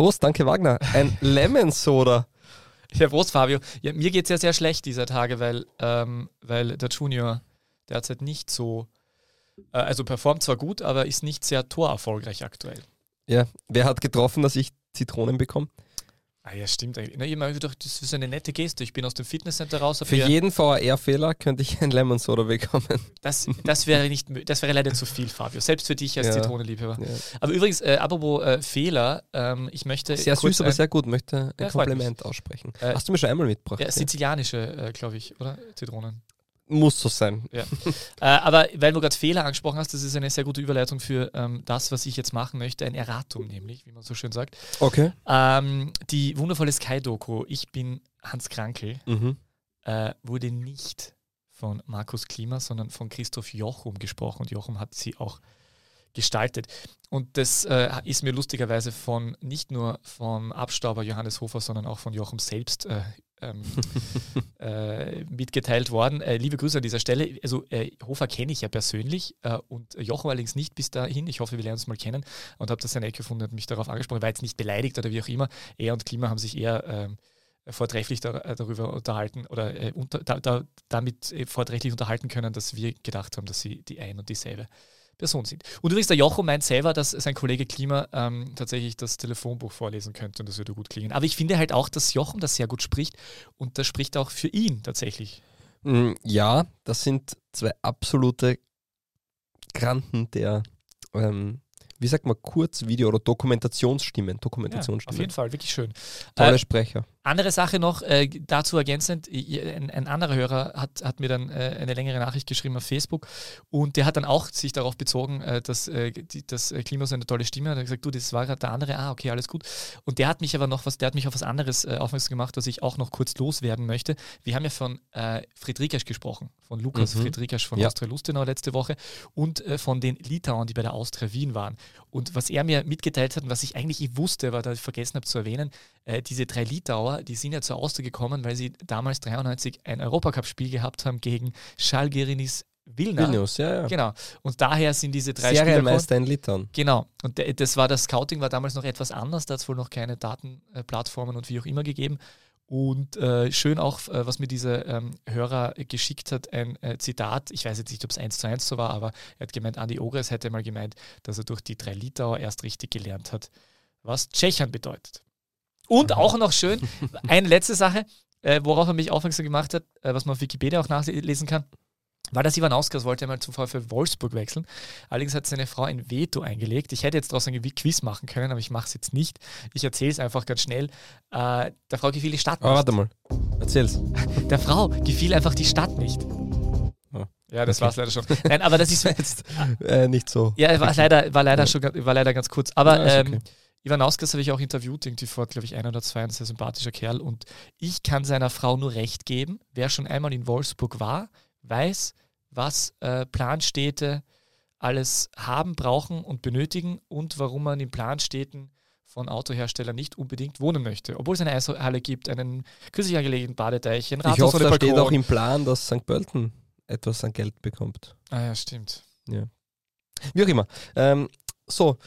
Prost, danke Wagner. Ein Lemon Soda. Ja, Prost, Fabio. Ja, mir geht es ja sehr schlecht dieser Tage, weil, ähm, weil der Junior derzeit nicht so, äh, also performt zwar gut, aber ist nicht sehr torerfolgreich aktuell. Ja, wer hat getroffen, dass ich Zitronen bekomme? Ah ja, stimmt eigentlich. Na, ich meine, das ist eine nette Geste. Ich bin aus dem Fitnesscenter raus. Für jeden VR-Fehler könnte ich ein Lemon Soda bekommen. Das, das, wäre nicht, das wäre leider zu viel, Fabio. Selbst für dich als ja. Zitronenliebhaber. Ja. Aber übrigens, äh, apropos äh, Fehler, ähm, ich möchte. Sehr süß, aber sehr gut. Möchte ein ja, Kompliment aussprechen. Äh, Hast du mir schon einmal mitgebracht? Ja, sizilianische, äh, glaube ich, oder? Zitronen. Muss so sein. Ja. äh, aber weil du gerade Fehler angesprochen hast, das ist eine sehr gute Überleitung für ähm, das, was ich jetzt machen möchte, ein Erratum nämlich, wie man so schön sagt. Okay. Ähm, die wundervolle Sky-Doku, Ich bin Hans Krankel, mhm. äh, wurde nicht von Markus Klima, sondern von Christoph Jochum gesprochen und Jochum hat sie auch gestaltet. Und das äh, ist mir lustigerweise von nicht nur vom Abstauber Johannes Hofer, sondern auch von Jochum selbst äh, ähm, äh, mitgeteilt worden. Äh, liebe Grüße an dieser Stelle. Also äh, Hofer kenne ich ja persönlich äh, und Jochen allerdings nicht bis dahin. Ich hoffe, wir lernen uns mal kennen und habe das seine Ecke gefunden und mich darauf angesprochen. War jetzt nicht beleidigt oder wie auch immer. Er und Klima haben sich eher ähm, vortrefflich da, äh, darüber unterhalten oder äh, unter, da, da, damit vortrefflich unterhalten können, dass wir gedacht haben, dass sie die ein und dieselbe Person sind. Und übrigens, der Jocho meint selber, dass sein Kollege Klima ähm, tatsächlich das Telefonbuch vorlesen könnte und das würde gut klingen. Aber ich finde halt auch, dass Jochen das sehr gut spricht und das spricht auch für ihn tatsächlich. Mm, ja, das sind zwei absolute Granten der ähm, wie sagt man, Kurzvideo- oder Dokumentationsstimmen. Dokumentationsstimmen. Ja, auf jeden Fall, wirklich schön. Tolle äh, Sprecher. Andere Sache noch, äh, dazu ergänzend, ein, ein, anderer Hörer hat, hat mir dann äh, eine längere Nachricht geschrieben auf Facebook und der hat dann auch sich darauf bezogen, äh, dass äh, die, das Klima so eine tolle Stimme hat. Er hat gesagt, du, das war gerade der andere, ah, okay, alles gut. Und der hat mich aber noch was, der hat mich auf was anderes äh, aufmerksam gemacht, was ich auch noch kurz loswerden möchte. Wir haben ja von äh, Friedrichs gesprochen, von Lukas mhm. Friedrichs von ja. Austria Lustenau letzte Woche und äh, von den Litauern, die bei der Austria Wien waren. Und was er mir mitgeteilt hat und was ich eigentlich wusste, aber da ich vergessen habe zu erwähnen, äh, diese drei Litauer, die sind ja zur Austria gekommen, weil sie damals 93 ein Europacup-Spiel gehabt haben gegen Schalgerinis Vilna. Vilnius, ja, ja. Genau. Und daher sind diese drei Serienmeister in Litauen. Genau. Und das war das Scouting war damals noch etwas anders. Da hat es wohl noch keine Datenplattformen und wie auch immer gegeben. Und äh, schön auch, äh, was mir dieser ähm, Hörer geschickt hat, ein äh, Zitat. Ich weiß jetzt nicht, ob es eins zu eins so war, aber er hat gemeint, Andi Ogres hätte mal gemeint, dass er durch die drei Litauer erst richtig gelernt hat, was Tschechien bedeutet. Und auch noch schön, eine letzte Sache, äh, worauf er mich aufmerksam gemacht hat, äh, was man auf Wikipedia auch nachlesen kann. War das Ivanauskas wollte einmal zum VfL Wolfsburg wechseln. Allerdings hat seine Frau ein Veto eingelegt. Ich hätte jetzt daraus ein Quiz machen können, aber ich mache es jetzt nicht. Ich erzähle es einfach ganz schnell. Äh, der Frau gefiel die Stadt nicht. Oh, warte mal. Erzähl's. Der Frau gefiel einfach die Stadt nicht. Oh, ja, das okay. war es leider schon. Nein, aber das ist jetzt äh, nicht so. Ja, war leider, war leider schon war leider ganz kurz. Aber ja, ähm, Ivanauskas habe ich auch interviewt, irgendwie vor, glaube ich, ein oder zwei, ein sehr sympathischer Kerl. Und ich kann seiner Frau nur recht geben. Wer schon einmal in Wolfsburg war, weiß, was äh, Planstädte alles haben, brauchen und benötigen und warum man in Planstädten von Autoherstellern nicht unbedingt wohnen möchte. Obwohl es eine Eishalle gibt, einen kürzlich angelegten Badeteich, ein Rathaus Ich hoffe, da Balkon. steht auch im Plan, dass St. Pölten etwas an Geld bekommt. Ah ja, stimmt. Ja. Wie auch immer. Ähm, so,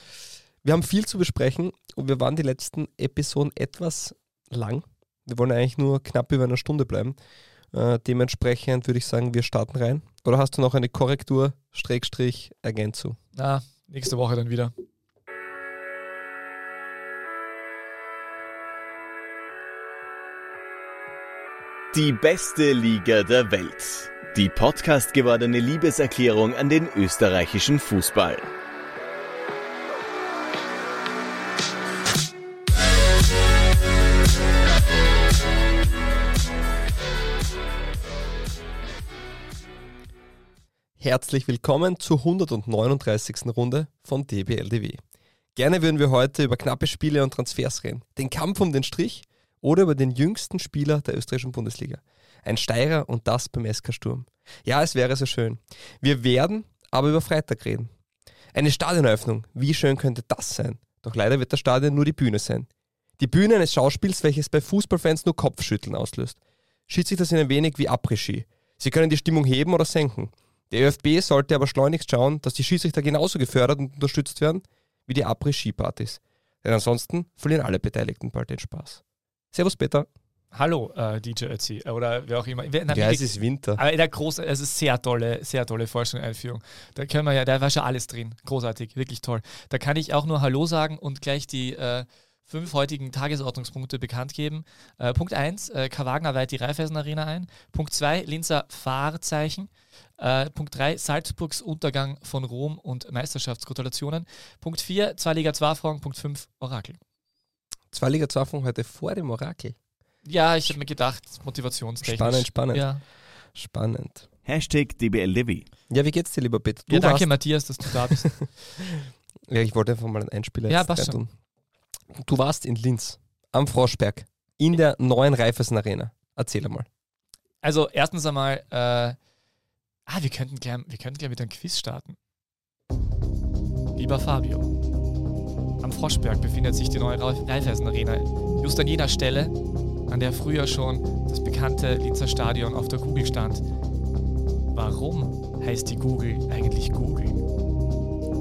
wir haben viel zu besprechen und wir waren die letzten Episoden etwas lang. Wir wollen eigentlich nur knapp über eine Stunde bleiben. Äh, dementsprechend würde ich sagen, wir starten rein. Oder hast du noch eine Korrektur, Schrägstrich, Ergänzung? Na, nächste Woche dann wieder. Die beste Liga der Welt. Die Podcast gewordene Liebeserklärung an den österreichischen Fußball. Herzlich willkommen zur 139. Runde von DBLDW. Gerne würden wir heute über knappe Spiele und Transfers reden, den Kampf um den Strich oder über den jüngsten Spieler der österreichischen Bundesliga. Ein Steirer und das beim SK Sturm. Ja, es wäre so schön. Wir werden aber über Freitag reden. Eine Stadioneröffnung, wie schön könnte das sein? Doch leider wird das Stadion nur die Bühne sein. Die Bühne eines Schauspiels, welches bei Fußballfans nur Kopfschütteln auslöst. Schied sich das in ein wenig wie Après-Ski. Sie können die Stimmung heben oder senken. Der ÖFB sollte aber schleunigst schauen, dass die Schiedsrichter genauso gefördert und unterstützt werden wie die Après-Ski-Partys. Denn ansonsten verlieren alle Beteiligten bald den Spaß. Servus, Peter. Hallo, äh, DJ Ötzi, oder wer auch immer. Na, ja, es ist Winter. Aber der große, es ist sehr tolle, sehr tolle Forschung-Einführung. Da können wir ja, da war schon alles drin. Großartig, wirklich toll. Da kann ich auch nur Hallo sagen und gleich die äh, fünf heutigen Tagesordnungspunkte bekannt geben. Äh, Punkt 1, äh, K. Wagner weiht die Raiffeisen Arena ein. Punkt 2, Linzer Fahrzeichen. Äh, Punkt 3, Salzburgs Untergang von Rom und Meisterschaftsgratulationen. Punkt 4, 2 Liga 2 Fragen. Punkt 5, Orakel. 2 Liga 2 Fragen heute vor dem Orakel. Ja, ich habe mir gedacht, motivationstechnisch. Spannend, spannend. Ja. Spannend. Hashtag DBLDevi. Ja, wie geht's dir, lieber Peter? Du ja, danke, Matthias, dass du da bist. ja, ich wollte einfach mal einen Einspieler ja, passt schon. Du warst in Linz, am Froschberg, in der neuen Raiffeisen Arena. Erzähl einmal. Also, erstens einmal, äh, ah, wir könnten gleich, wir könnten gleich mit einem Quiz starten. Lieber Fabio, am Froschberg befindet sich die neue Raiffeisen Arena. Just an jener Stelle, an der früher schon das bekannte Linzer Stadion auf der Google stand. Warum heißt die Google eigentlich Google?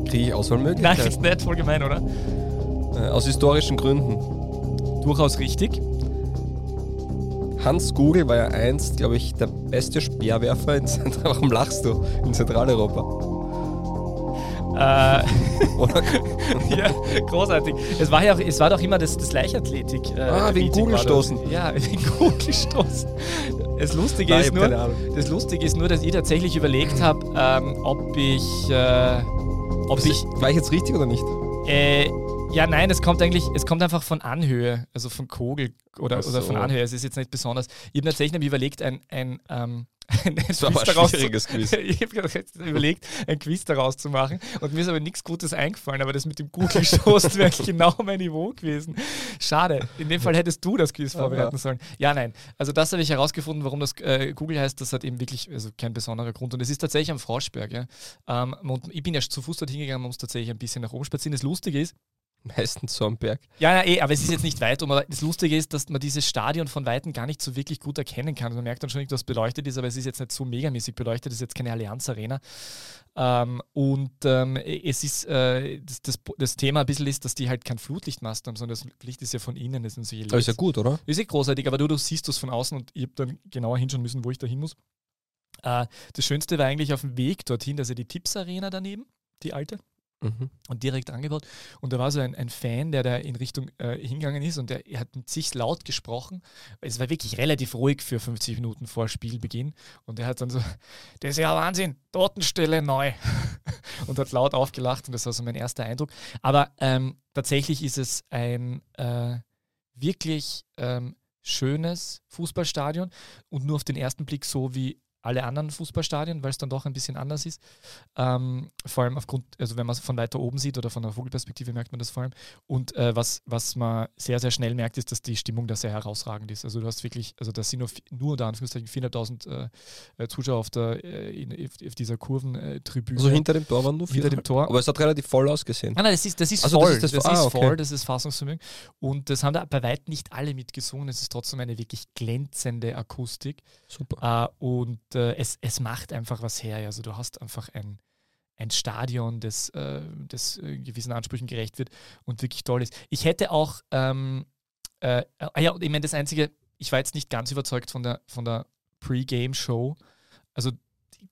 Kriege ich Auswahlmöglichkeiten? Nein, ist nicht voll gemein, oder? Äh, aus historischen Gründen. Durchaus richtig. Hans Google war ja einst, glaube ich, der beste Speerwerfer in Zentral Warum lachst du? In Zentraleuropa. Äh, ja, großartig. Es war ja auch, es war doch immer das, das Leichtathletik. Äh, ah, wegen Kugelstoßen. Ja, wegen Kugelstoßen. Das Lustige, Nein, ist nur, das Lustige ist nur, dass ich tatsächlich überlegt habe, ähm, ob ich. Äh, ob ich war ich jetzt richtig oder nicht? Äh, ja, nein, es kommt eigentlich, es kommt einfach von Anhöhe, also von Kogel oder, so. oder von Anhöhe. Es ist jetzt nicht besonders. Ich habe tatsächlich überlegt, ein, ein, ähm, ein das war Quiz daraus schwieriges zu, Quiz. ich habe überlegt, ein Quiz daraus zu machen und mir ist aber nichts Gutes eingefallen, aber das mit dem Google-Stoß wäre genau mein Niveau gewesen. Schade. In dem Fall hättest du das Quiz vorbereiten sollen. Ja, nein. Also das habe ich herausgefunden, warum das äh, Google heißt. Das hat eben wirklich also kein besonderer Grund. Und es ist tatsächlich am Froschberg. Ja. Ähm, ich bin ja zu Fuß dort hingegangen, man muss tatsächlich ein bisschen nach oben spazieren. Das Lustige ist, Meistens so am Berg. Ja, ja, eh, aber es ist jetzt nicht weit. Aber das Lustige ist, dass man dieses Stadion von Weitem gar nicht so wirklich gut erkennen kann. Man merkt dann schon dass beleuchtet ist, aber es ist jetzt nicht so megamäßig beleuchtet. Es ist jetzt keine Allianz Arena. Ähm, und ähm, es ist, äh, das, das, das, Thema ein bisschen ist, dass die halt kein Flutlichtmast haben, sondern das Licht ist ja von innen. Das sind solche aber ist ja gut, oder? Ist ja großartig, aber du, du siehst das von außen und ich habe dann genauer hinschauen müssen, wo ich da hin muss. Äh, das Schönste war eigentlich auf dem Weg dorthin, also die Tipps Arena daneben, die alte. Mhm. Und direkt angebaut. Und da war so ein, ein Fan, der da in Richtung äh, hingegangen ist und der hat mit sich laut gesprochen. Es war wirklich relativ ruhig für 50 Minuten vor Spielbeginn. Und er hat dann so, das ist ja Wahnsinn, Totenstelle neu. und hat laut aufgelacht und das war so mein erster Eindruck. Aber ähm, tatsächlich ist es ein äh, wirklich ähm, schönes Fußballstadion und nur auf den ersten Blick so wie alle anderen Fußballstadien, weil es dann doch ein bisschen anders ist. Ähm, vor allem aufgrund, also wenn man es von weiter oben sieht oder von der Vogelperspektive merkt man das vor allem. Und äh, was, was man sehr, sehr schnell merkt, ist, dass die Stimmung da sehr herausragend ist. Also du hast wirklich, also da sind nur, nur da Anführungszeichen 400.000 äh, Zuschauer auf, der, äh, in, auf dieser Kurventribüne. Also hinter dem Tor waren nur Hinter dem Tor. Aber es hat relativ voll ausgesehen. Nein, nein, das ist, das ist also voll. Das ist, das, das ah, ist voll, das ist Fassungsvermögen. Und das haben da bei weitem nicht alle mitgesungen. Es ist trotzdem eine wirklich glänzende Akustik. Super. Äh, und äh, es, es macht einfach was her. Also du hast einfach ein, ein Stadion, das, äh, das äh, gewissen Ansprüchen gerecht wird und wirklich toll ist. Ich hätte auch, ähm, äh, ah ja, ich meine, das Einzige, ich war jetzt nicht ganz überzeugt von der, von der Pre-Game-Show. Also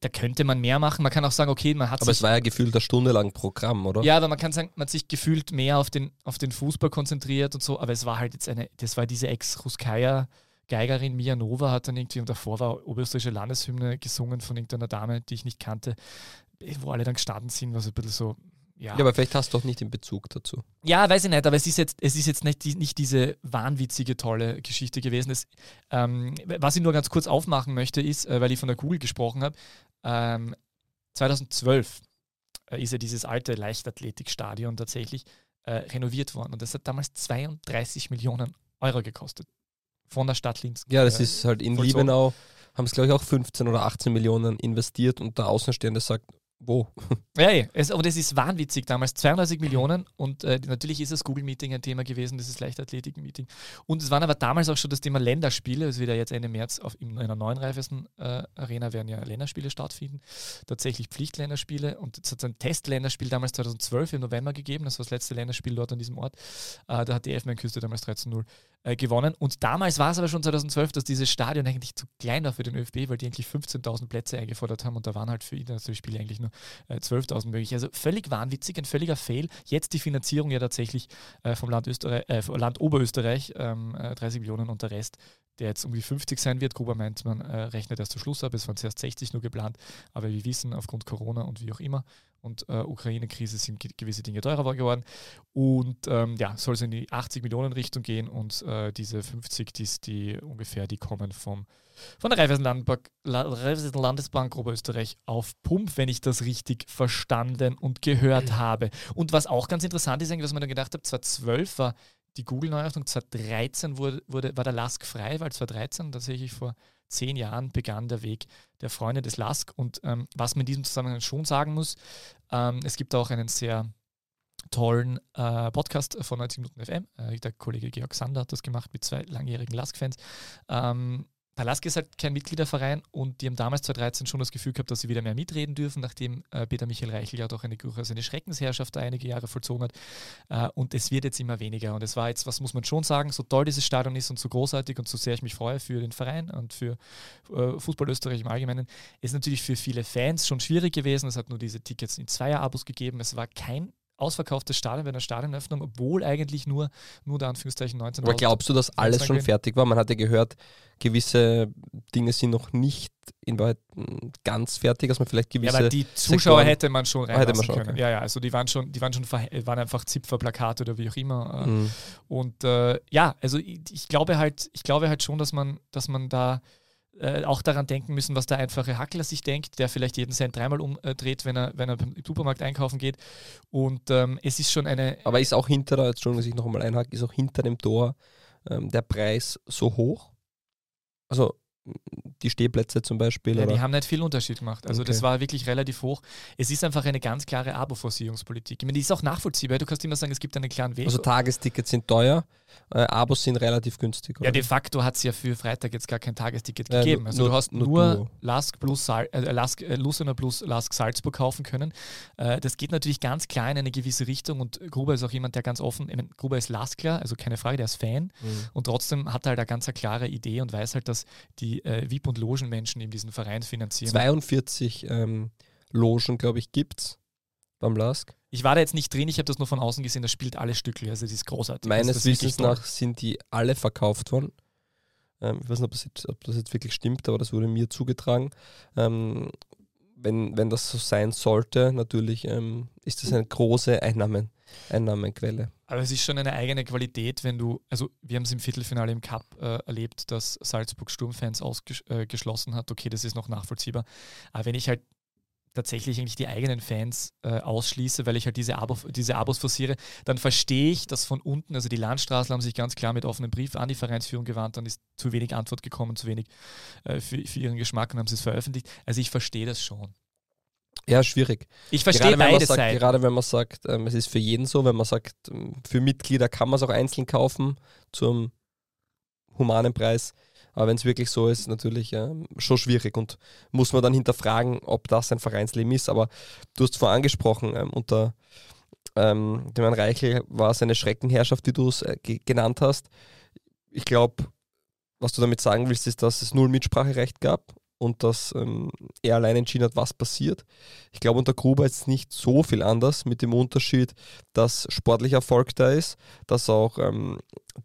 da könnte man mehr machen. Man kann auch sagen, okay, man hat Aber es war ja gefühlt eine Stunde lang Programm, oder? Ja, aber man kann sagen, man hat sich gefühlt mehr auf den, auf den Fußball konzentriert und so, aber es war halt jetzt eine, das war diese Ex-Ruskaya- Geigerin Mia Nova hat dann irgendwie, und davor war oberösterreichische Landeshymne gesungen von irgendeiner Dame, die ich nicht kannte, wo alle dann gestanden sind, was ein bisschen so, ja. ja, aber vielleicht hast du doch nicht den Bezug dazu. Ja, weiß ich nicht, aber es ist jetzt, es ist jetzt nicht, die, nicht diese wahnwitzige, tolle Geschichte gewesen. Es, ähm, was ich nur ganz kurz aufmachen möchte, ist, äh, weil ich von der Google gesprochen habe, ähm, 2012 äh, ist ja dieses alte Leichtathletikstadion tatsächlich äh, renoviert worden und das hat damals 32 Millionen Euro gekostet von der Stadt Linz. Ja, das äh, ist halt in vollzogen. Liebenau, haben es glaube ich auch 15 oder 18 Millionen investiert und der Außenstehende sagt, wo? Ja, ja. Es, und es ist wahnwitzig damals. 32 Millionen und äh, natürlich ist das Google-Meeting ein Thema gewesen, das ist Leichtathletik-Meeting. Und es waren aber damals auch schon das Thema Länderspiele. Es wird ja jetzt Ende März auf, in einer neuen Reifesten äh, Arena werden ja Länderspiele stattfinden. Tatsächlich Pflichtländerspiele. Und es hat ein Testländerspiel damals 2012 im November gegeben. Das war das letzte Länderspiel dort an diesem Ort. Äh, da hat die Elfenbeinküste damals 13-0 äh, gewonnen. Und damals war es aber schon 2012, dass dieses Stadion eigentlich zu klein war für den ÖFB, weil die eigentlich 15.000 Plätze eingefordert haben und da waren halt für internationale Spiele eigentlich nur äh, 12.000 möglich. Also völlig wahnwitzig, ein völliger Fail. Jetzt die Finanzierung ja tatsächlich äh, vom Land, Österreich, äh, vom Land Oberösterreich, 30 ähm, Millionen und der Rest der jetzt um die 50 sein wird. Gruber meint, man äh, rechnet erst zu Schluss ab. Es waren zuerst 60 nur geplant, aber wir wissen, aufgrund Corona und wie auch immer und äh, Ukraine-Krise sind gewisse Dinge teurer geworden. Und ähm, ja, soll es in die 80 Millionen Richtung gehen und äh, diese 50, die, die ungefähr, die kommen vom, von der Raiffeisenlandbank, Landesbank Oberösterreich auf Pump, wenn ich das richtig verstanden und gehört habe. Und was auch ganz interessant ist, was man da gedacht hat, 2012 war die Google-Neueröffnung, 2013 wurde, wurde, war der Lask frei, weil 2013 tatsächlich vor zehn Jahren begann der Weg der Freunde des Lask. Und ähm, was man in diesem Zusammenhang schon sagen muss, ähm, es gibt auch einen sehr tollen äh, Podcast von 90 Minuten FM. Äh, der Kollege Georg Sander hat das gemacht mit zwei langjährigen Lask-Fans. Ähm, Palaske ist halt kein Mitgliederverein und die haben damals 2013 schon das Gefühl gehabt, dass sie wieder mehr mitreden dürfen, nachdem äh, Peter Michael Reichel ja doch eine, durchaus eine Schreckensherrschaft da einige Jahre vollzogen hat. Äh, und es wird jetzt immer weniger. Und es war jetzt, was muss man schon sagen, so toll dieses Stadion ist und so großartig und so sehr ich mich freue für den Verein und für äh, Fußball Österreich im Allgemeinen, ist natürlich für viele Fans schon schwierig gewesen. Es hat nur diese Tickets in Zweier-Abos gegeben. Es war kein ausverkauftes Stadion bei einer Stadionöffnung, obwohl eigentlich nur, nur der Anführungszeichen 19. Aber glaubst du, dass alles schon fertig war? Man hatte gehört, gewisse Dinge sind noch nicht in Wahrheit hm, ganz fertig, dass man vielleicht gewisse. Ja, aber die Zuschauer Sektoren hätte man schon reinlassen man können. Okay. Ja, ja, also die waren schon, die waren schon waren einfach Zipferplakate oder wie auch immer. Äh. Mhm. Und äh, ja, also ich, ich, glaube halt, ich glaube halt schon, dass man, dass man da äh, auch daran denken müssen, was der einfache Hackler sich denkt, der vielleicht jeden Cent dreimal umdreht, wenn er, wenn er im Supermarkt einkaufen geht. Und ähm, es ist schon eine. Aber ist auch hinter, Entschuldigung, dass ich noch einmal einhake, ist auch hinter dem Tor ähm, der Preis so hoch? Also die Stehplätze zum Beispiel? Ja, die haben nicht viel Unterschied gemacht. Also okay. das war wirklich relativ hoch. Es ist einfach eine ganz klare Abo-Forcierungspolitik. Ich meine, die ist auch nachvollziehbar. Du kannst immer sagen, es gibt einen klaren Weg. Also Tagestickets sind teuer, äh, Abos sind relativ günstig. Oder? Ja, de facto hat es ja für Freitag jetzt gar kein Tagesticket ja, gegeben. Also du hast nur, nur Lask plus Sal äh, Lask, äh, Lucena plus Lask Salzburg kaufen können. Äh, das geht natürlich ganz klar in eine gewisse Richtung und Gruber ist auch jemand, der ganz offen, ich meine, Gruber ist Laskler, also keine Frage, der ist Fan mhm. und trotzdem hat er halt eine ganz klare Idee und weiß halt, dass die äh, VIP- und Logenmenschen in diesen Verein finanzieren. 42 ähm, Logen, glaube ich, gibt es beim Lask. Ich war da jetzt nicht drin, ich habe das nur von außen gesehen, das spielt alle Stücke, also das ist großartig. Meines Wissens nach sind die alle verkauft worden. Ähm, ich weiß nicht, ob das, jetzt, ob das, jetzt, wirklich stimmt, aber das wurde mir zugetragen. Ähm, wenn, wenn das so sein sollte, natürlich ähm, ist das eine große Einnahmen, Einnahmenquelle. Aber es ist schon eine eigene Qualität, wenn du, also wir haben es im Viertelfinale im Cup äh, erlebt, dass Salzburg Sturmfans ausgeschlossen äh, hat. Okay, das ist noch nachvollziehbar. Aber wenn ich halt tatsächlich eigentlich die eigenen Fans äh, ausschließe, weil ich halt diese, Abo, diese Abos forciere, dann verstehe ich, dass von unten, also die Landstraßler haben sich ganz klar mit offenem Brief an die Vereinsführung gewandt, dann ist zu wenig Antwort gekommen, zu wenig äh, für, für ihren Geschmack und haben sie es veröffentlicht. Also ich verstehe das schon. Ja, schwierig. Ich verstehe gerade, beide sagt, Seiten. Gerade wenn man sagt, ähm, es ist für jeden so, wenn man sagt, für Mitglieder kann man es auch einzeln kaufen zum humanen Preis. Aber wenn es wirklich so ist, natürlich äh, schon schwierig und muss man dann hinterfragen, ob das ein Vereinsleben ist. Aber du hast vorher angesprochen, ähm, unter ähm, dem Herrn Reichel war es eine Schreckenherrschaft, die du es äh, genannt hast. Ich glaube, was du damit sagen willst, ist, dass es null Mitspracherecht gab und dass ähm, er allein entschieden hat, was passiert. Ich glaube, unter Gruber ist es nicht so viel anders, mit dem Unterschied, dass sportlicher Erfolg da ist, dass auch ähm,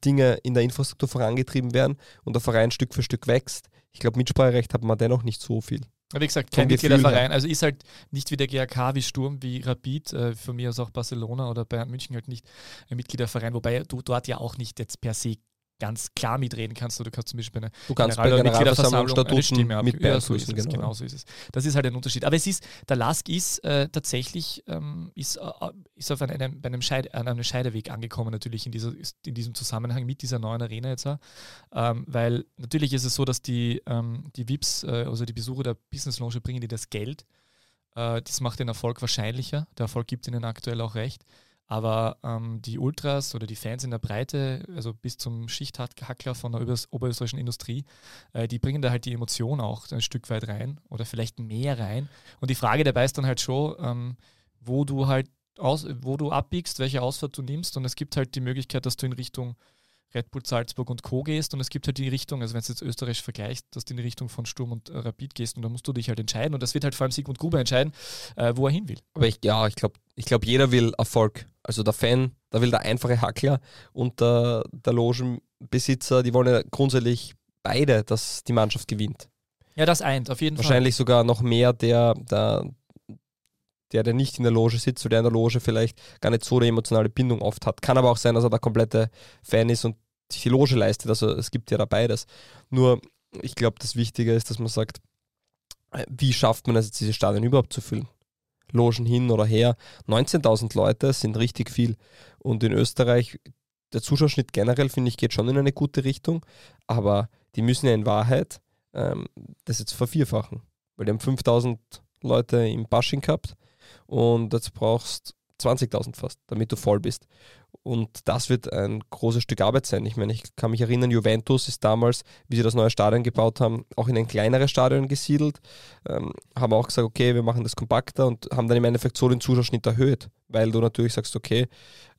Dinge in der Infrastruktur vorangetrieben werden und der Verein Stück für Stück wächst. Ich glaube, Mitspracherecht hat man dennoch nicht so viel. Wie gesagt, kein Mitgliederverein. Also ist halt nicht wie der GAK, wie Sturm, wie Rapid, äh, von mir aus auch Barcelona oder Bayern München halt nicht ein Mitgliederverein, wobei du dort ja auch nicht jetzt per se ganz klar mitreden kannst. Du kannst zum Beispiel eine du kannst General- bei Generalversammlung eine Stimme mit ja, so ist es, genau. genau. so ist es. Das ist halt ein Unterschied. Aber es ist, der LASK ist äh, tatsächlich ähm, ist, äh, ist auf einem, bei einem, Scheide, an einem Scheideweg angekommen, natürlich in, dieser, in diesem Zusammenhang mit dieser neuen Arena jetzt. Ähm, weil natürlich ist es so, dass die, ähm, die VIPs, äh, also die Besucher der Business Lounge bringen die das Geld Äh, das macht den Erfolg wahrscheinlicher. Der Erfolg gibt ihnen aktuell auch recht. Aber ähm, die Ultras oder die Fans in der Breite, also bis zum Schichthackler von der oberösterreichischen Industrie, äh, die bringen da halt die Emotion auch ein Stück weit rein oder vielleicht mehr rein. Und die Frage dabei ist dann halt schon, ähm, wo du halt aus, wo du abbiegst, welche Ausfahrt du nimmst. Und es gibt halt die Möglichkeit, dass du in Richtung Red Bull Salzburg und Co. gehst und es gibt halt die Richtung, also wenn du jetzt Österreich vergleichst, dass du in die Richtung von Sturm und äh, Rapid gehst und da musst du dich halt entscheiden und das wird halt vor allem Sigmund Gruber entscheiden, äh, wo er hin will. Aber ich, ja, ich glaube, ich glaub, jeder will Erfolg. Also der Fan, da will der einfache Hackler und der, der Logenbesitzer, die wollen ja grundsätzlich beide, dass die Mannschaft gewinnt. Ja, das eint, auf jeden Wahrscheinlich Fall. Wahrscheinlich sogar noch mehr der, der, der, der nicht in der Loge sitzt, oder der in der Loge vielleicht gar nicht so eine emotionale Bindung oft hat. Kann aber auch sein, dass er der komplette Fan ist und sich die Loge leistet. Also es gibt ja da beides. Nur, ich glaube, das Wichtige ist, dass man sagt, äh, wie schafft man es jetzt, diese Stadien überhaupt zu füllen? Logen hin oder her. 19.000 Leute sind richtig viel. Und in Österreich, der Zuschauerschnitt generell, finde ich, geht schon in eine gute Richtung. Aber die müssen ja in Wahrheit ähm, das jetzt vervierfachen. Weil die haben 5.000 Leute im Bashing gehabt und jetzt brauchst 20.000 fast, damit du voll bist. Und das wird ein großes Stück Arbeit sein. Ich meine, ich kann mich erinnern, Juventus ist damals, wie sie das neue Stadion gebaut haben, auch in ein kleineres Stadion gesiedelt. Ähm, haben auch gesagt, okay, wir machen das kompakter und haben dann im Endeffekt so den Zuschauerschnitt erhöht, weil du natürlich sagst, okay,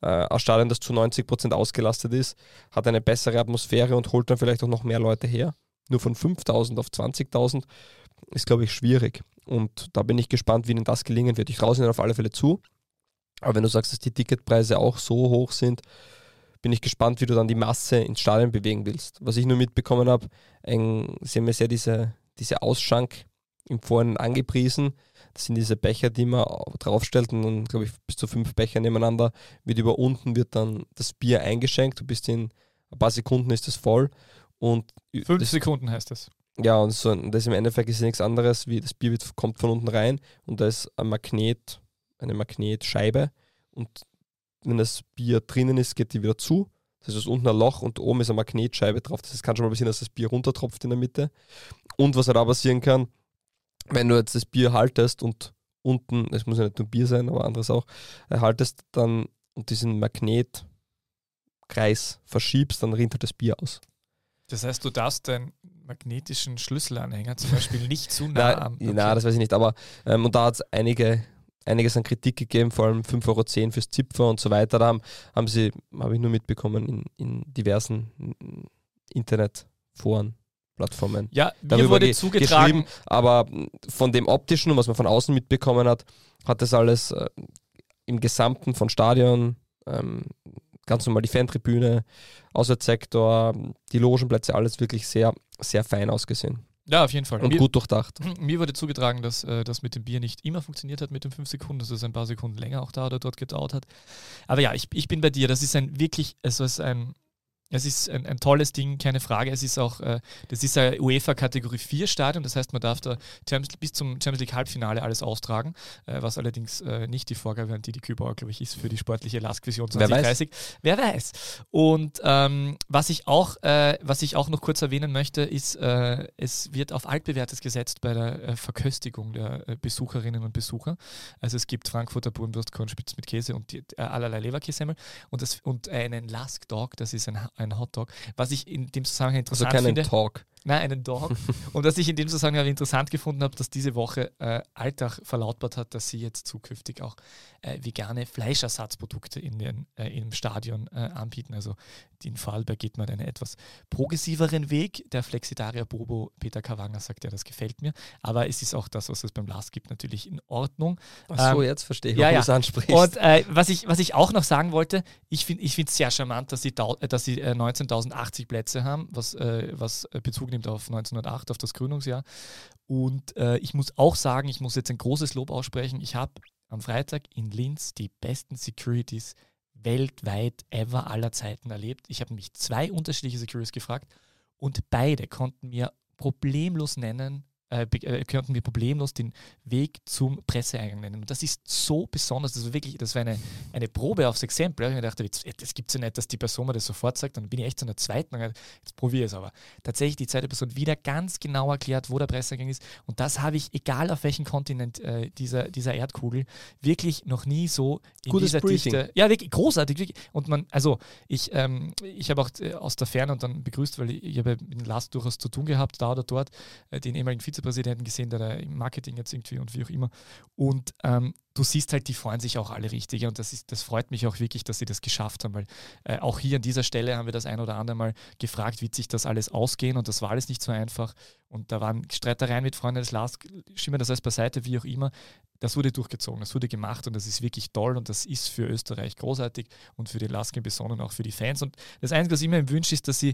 äh, ein Stadion, das zu 90 Prozent ausgelastet ist, hat eine bessere Atmosphäre und holt dann vielleicht auch noch mehr Leute her. Nur von 5.000 auf 20.000 ist, glaube ich, schwierig. Und da bin ich gespannt, wie ihnen das gelingen wird. Ich traue ihnen auf alle Fälle zu. Aber wenn du sagst, dass die Ticketpreise auch so hoch sind, bin ich gespannt, wie du dann die Masse ins Stadion bewegen willst. Was ich nur mitbekommen habe, sie haben ja sehr diese, diese Ausschank im Vorhinein angepriesen. Das sind diese Becher, die man draufstellt und dann, glaube ich, bis zu fünf Becher nebeneinander wird über unten wird dann das Bier eingeschenkt. Du bist in ein paar Sekunden ist es voll. Und Fünf das, Sekunden heißt das. Ja, und so, das im Endeffekt ist nichts anderes, wie das Bier wird, kommt von unten rein und da ist ein Magnet eine Magnetscheibe und wenn das Bier drinnen ist, geht die wieder zu. Das ist unten ein Loch und oben ist eine Magnetscheibe drauf. Das heißt, kann schon mal passieren, dass das Bier runtertropft in der Mitte. Und was halt auch passieren kann, wenn du jetzt das Bier haltest und unten, es muss ja nicht nur Bier sein, aber anderes auch, äh, haltest dann und diesen Magnetkreis verschiebst, dann rinnt halt das Bier aus. Das heißt, du darfst deinen magnetischen Schlüsselanhänger zum Beispiel nicht zu nah am. Okay. Nein, das weiß ich nicht, aber ähm, und da hat es einige einiges an Kritik gegeben, vor allem 5,10 Euro fürs Zipfer und so weiter. Da haben, haben sie, habe ich nur mitbekommen, in, in diversen Internetforen. Plattformen. Ja, mir wurde zugetragen. Aber von dem optischen und was man von außen mitbekommen hat, hat das alles äh, im Gesamten von Stadion, ähm, ganz normal die Fantribüne, Auswärtssektor, die Logenplätze, alles wirklich sehr, sehr fein ausgesehen. Ja, auf jeden Fall. Und mir, gut durchdacht. Mir wurde zugetragen, dass äh, das mit dem Bier nicht immer funktioniert hat mit den fünf Sekunden, dass es ein paar Sekunden länger auch da oder dort gedauert hat. Aber ja, ich, ich bin bei dir. Das ist ein wirklich, also es ist ein es ist ein, ein, tolles Ding, keine Frage. Es ist auch, äh, das ist ein UEFA Kategorie 4 Stadion, das heißt, man darf da Champions, bis zum Champions League Halbfinale alles austragen, äh, was allerdings äh, nicht die Vorgabe an die die Kübauer, glaube ich, ist für die sportliche Lask-Vision 2030. Wer weiß. Wer weiß. Und ähm, was ich auch, äh, was ich auch noch kurz erwähnen möchte, ist, äh, es wird auf altbewährtes gesetzt bei der äh, Verköstigung der Besucherinnen und Besucher. Also es gibt Frankfurter Burenwurst, Kornspitz mit Käse und die, allerlei Leberkäsemmel und, das, und einen Lask Dog, das ist ein ein Hotdog. Was ich in dem Zusammenhang also interessant also keinen finde. Talk. Nein, einen Dog. und was ich in dem Zusammenhang interessant gefunden habe, dass diese Woche äh, Alltag verlautbart hat, dass sie jetzt zukünftig auch äh, vegane Fleischersatzprodukte in den, äh, im Stadion äh, anbieten. Also in Vorarlberg geht man einen etwas progressiveren Weg. Der Flexitarier Bobo Peter Kawanger sagt ja, das gefällt mir. Aber es ist auch das, was es beim Last gibt, natürlich in Ordnung. Ach so, ähm, jetzt verstehe ich, ja, ja. du es ansprichst. Und äh, was, ich, was ich auch noch sagen wollte, ich finde es sehr charmant, dass sie, äh, dass sie 19.080 Plätze haben, was, was Bezug nimmt auf 1908, auf das Gründungsjahr. Und äh, ich muss auch sagen, ich muss jetzt ein großes Lob aussprechen. Ich habe am Freitag in Linz die besten Securities weltweit ever aller Zeiten erlebt. Ich habe mich zwei unterschiedliche Securities gefragt und beide konnten mir problemlos nennen, äh, äh, könnten wir problemlos den Weg zum Presseeingang nennen. Und das ist so besonders, das war wirklich, das war eine, eine Probe aufs Exempel. Ich mir dachte, das gibt es ja nicht, dass die Person mir das sofort sagt, dann bin ich echt zu einer zweiten, jetzt probiere ich es aber. Tatsächlich die zweite Person wieder ganz genau erklärt, wo der Presseeingang ist. Und das habe ich, egal auf welchem Kontinent äh, dieser, dieser Erdkugel, wirklich noch nie so in Gutes dieser Briefing. Dichte. Ja, wirklich großartig. Wirklich. Und man, also ich, ähm, ich habe auch äh, aus der Ferne und dann begrüßt, weil ich, ich habe mit Lars durchaus zu tun gehabt, da oder dort, den ehemaligen Vize Vizepräsidenten gesehen, der da im Marketing jetzt irgendwie und wie auch immer. Und ähm, du siehst halt, die freuen sich auch alle richtig. Und das, ist, das freut mich auch wirklich, dass sie das geschafft haben, weil äh, auch hier an dieser Stelle haben wir das ein oder andere Mal gefragt, wie sich das alles ausgehen. Und das war alles nicht so einfach. Und da waren Streitereien mit Freunden des Lars, schieben das alles beiseite, wie auch immer. Das wurde durchgezogen, das wurde gemacht und das ist wirklich toll und das ist für Österreich großartig und für den Laskin besonders auch für die Fans. Und das Einzige, was ich mir wünsche, ist, dass sie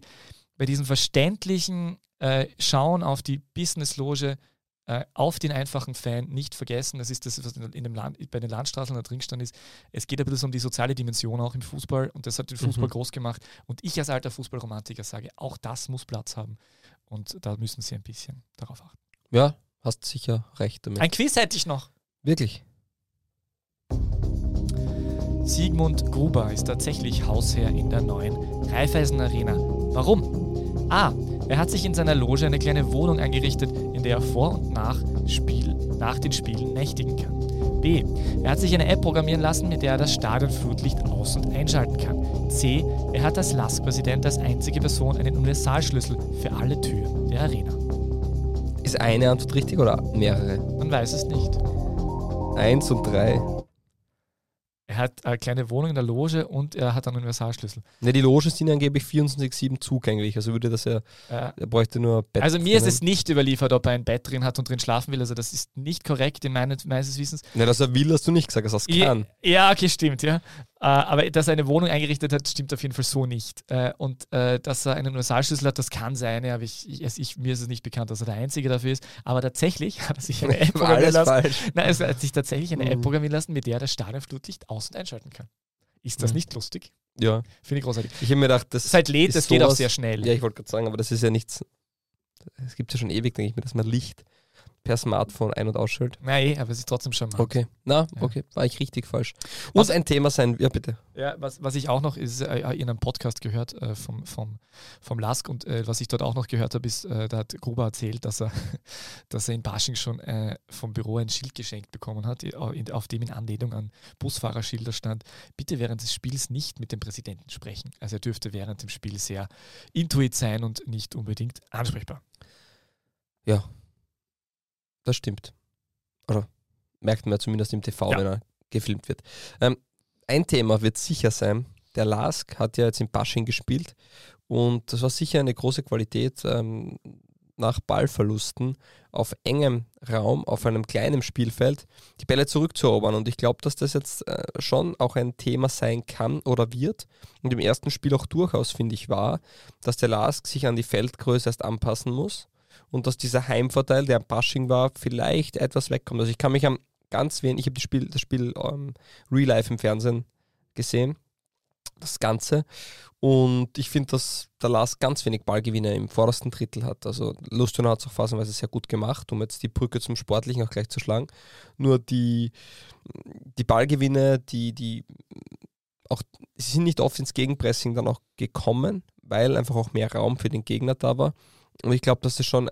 bei diesem verständlichen äh, Schauen auf die Business-Loge äh, auf den einfachen Fan nicht vergessen. Das ist das, was in dem Land, bei den Landstraßen da drin stand ist. Es geht ein bisschen um die soziale Dimension auch im Fußball und das hat den Fußball mhm. groß gemacht. Und ich als alter Fußballromantiker sage, auch das muss Platz haben. Und da müssen Sie ein bisschen darauf achten. Ja, hast sicher recht damit. Ein Quiz hätte ich noch. Wirklich? Sigmund Gruber ist tatsächlich Hausherr in der neuen Raiffeisen Arena. Warum? A. Er hat sich in seiner Loge eine kleine Wohnung eingerichtet, in der er vor und nach, Spiel, nach den Spielen nächtigen kann. B. Er hat sich eine App programmieren lassen, mit der er das Stadionflutlicht aus- und einschalten kann. C. Er hat als LASK-Präsident als einzige Person einen Universalschlüssel für alle Türen der Arena. Ist eine Antwort richtig oder mehrere? Man weiß es nicht. Eins und drei. Er hat eine kleine Wohnung in der Loge und er hat einen Universalschlüssel. Ne, die Logen sind angeblich 24-7 zugänglich. Also würde das ja, ja. er bräuchte nur Bett. Also mir ist es nicht überliefert, ob er ein Bett drin hat und drin schlafen will. Also das ist nicht korrekt in meines, meines Wissens. Ne, dass er will, hast du nicht gesagt, dass er es kann. Ja, okay, stimmt, ja. Äh, aber dass er eine Wohnung eingerichtet hat, stimmt auf jeden Fall so nicht. Äh, und äh, dass er einen Universalschlüssel hat, das kann sein. Aber ich, ich, ich, mir ist es nicht bekannt, dass er der Einzige dafür ist. Aber tatsächlich hat er sich eine App programmieren lassen. Nein, er hat sich tatsächlich eine App mhm. programmieren lassen, mit der er das Stadionflutlicht aus- und einschalten kann. Ist das mhm. nicht lustig? Ja. Finde ich großartig. Ich habe mir gedacht, das Seit lädt, das geht auch sehr schnell. Ja, ich wollte gerade sagen, aber das ist ja nichts. Es gibt ja schon ewig, denke ich mir, dass man Licht per Smartphone ein- und ausschaltet. Nein, aber es ist trotzdem schon mal. Okay, na, ja. okay, war ich richtig falsch. Muss was, ein Thema sein, ja bitte. Ja, was, was ich auch noch ist, äh, in einem Podcast gehört äh, vom, vom, vom Lask und äh, was ich dort auch noch gehört habe, ist, äh, da hat Gruber erzählt, dass er, dass er in Basching schon äh, vom Büro ein Schild geschenkt bekommen hat, auf dem in Anlehnung an Busfahrerschilder stand, bitte während des Spiels nicht mit dem Präsidenten sprechen. Also er dürfte während dem Spiel sehr intuit sein und nicht unbedingt ansprechbar. Ja, das stimmt. Oder merkt man zumindest im TV, ja. wenn er gefilmt wird. Ähm, ein Thema wird sicher sein, der Lask hat ja jetzt in Basching gespielt und das war sicher eine große Qualität, ähm, nach Ballverlusten auf engem Raum, auf einem kleinen Spielfeld, die Bälle zurückzuerobern. Und ich glaube, dass das jetzt äh, schon auch ein Thema sein kann oder wird. Und im ersten Spiel auch durchaus, finde ich, war, dass der Lask sich an die Feldgröße erst anpassen muss und dass dieser Heimvorteil, der am Bashing war, vielleicht etwas wegkommt. Also ich kann mich am ganz wenig, ich habe das Spiel, das Spiel ähm, Real Life im Fernsehen gesehen, das Ganze. Und ich finde, dass der Lars ganz wenig Ballgewinne im vordersten Drittel hat. Also Lustiger hat es auch phasenweise sehr gut gemacht, um jetzt die Brücke zum Sportlichen auch gleich zu schlagen. Nur die, die Ballgewinne, die, die auch, sie sind nicht oft ins Gegenpressing dann auch gekommen, weil einfach auch mehr Raum für den Gegner da war. Und ich glaube, dass das schon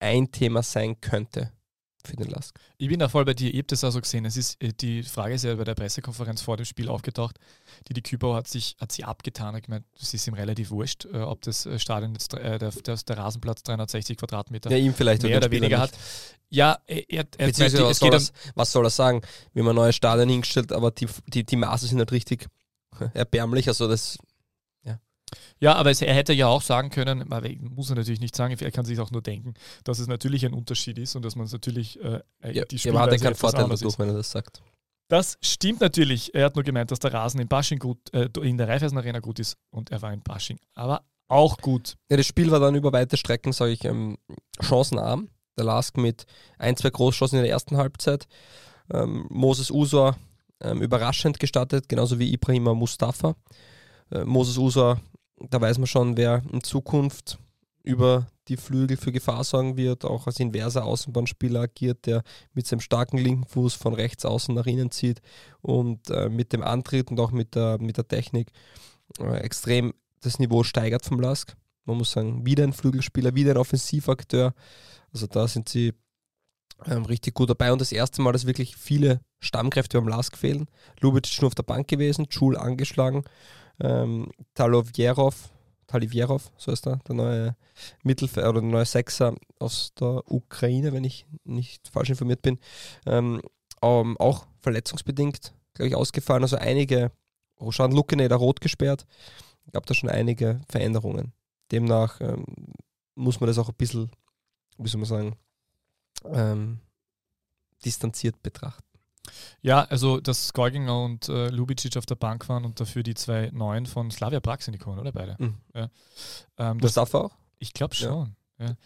ein Thema sein könnte für den Lask. Ich bin da voll bei dir. Ich habe das auch so gesehen. Es ist, äh, die Frage ist ja bei der Pressekonferenz vor dem Spiel aufgetaucht. Die, die Kübauer hat sich hat sie abgetan. Ich meine, es ist ihm relativ wurscht, äh, ob das äh, Stadion jetzt, äh, der, der, der, Rasenplatz 360 Quadratmeter ja, ihm vielleicht mehr oder weniger hat. Ja, er, er, meint, was, soll das, was soll er sagen? Wir haben ein neues Stadion hingestellt, aber die, die, die Maße sind halt richtig erbärmlich. Also das ja, aber es, er hätte ja auch sagen können, muss er natürlich nicht sagen, er kann sich auch nur denken, dass es natürlich ein Unterschied ist und dass man es natürlich äh, äh ja, die Spielweise hat keinen Vorteil dadurch, wenn er das sagt. Das stimmt natürlich. Er hat nur gemeint, dass der Rasen in Basching gut, äh, in der Raiffeisen Arena gut ist und er war in Basching. Aber auch gut. Ja, das Spiel war dann über weite Strecken, sage ich, ähm, chancenarm. Der Lask mit ein, zwei Großchancen in der ersten Halbzeit. Ähm, Moses Usor ähm, überraschend gestartet, genauso wie Ibrahima Mustafa. Äh, Moses Usor da weiß man schon, wer in Zukunft über die Flügel für Gefahr sorgen wird, auch als inverser Außenbahnspieler agiert, der mit seinem starken linken Fuß von rechts außen nach innen zieht und äh, mit dem Antritt und auch mit der, mit der Technik äh, extrem das Niveau steigert vom Lask. Man muss sagen, wieder ein Flügelspieler, wieder ein Offensivakteur. Also da sind sie ähm, richtig gut dabei und das erste Mal, dass wirklich viele Stammkräfte beim Lask fehlen. Lubitsch nur auf der Bank gewesen, Schul angeschlagen, ähm, Talovjerov, Talivjerov, so ist er, der neue Mittelfeld oder der neue Sechser aus der Ukraine, wenn ich nicht falsch informiert bin, ähm, ähm, auch verletzungsbedingt, glaube ich, ausgefallen. Also einige, Roshan Lukene da rot gesperrt, gab da schon einige Veränderungen. Demnach ähm, muss man das auch ein bisschen, wie soll man sagen, ähm, distanziert betrachten. Ja, also dass Golginger und äh, Lubicic auf der Bank waren und dafür die zwei Neuen von Slavia Prag sind gekommen, oder beide? Mhm. Ja. Ähm, Mustafa auch? Ich glaube schon. Ja. ja.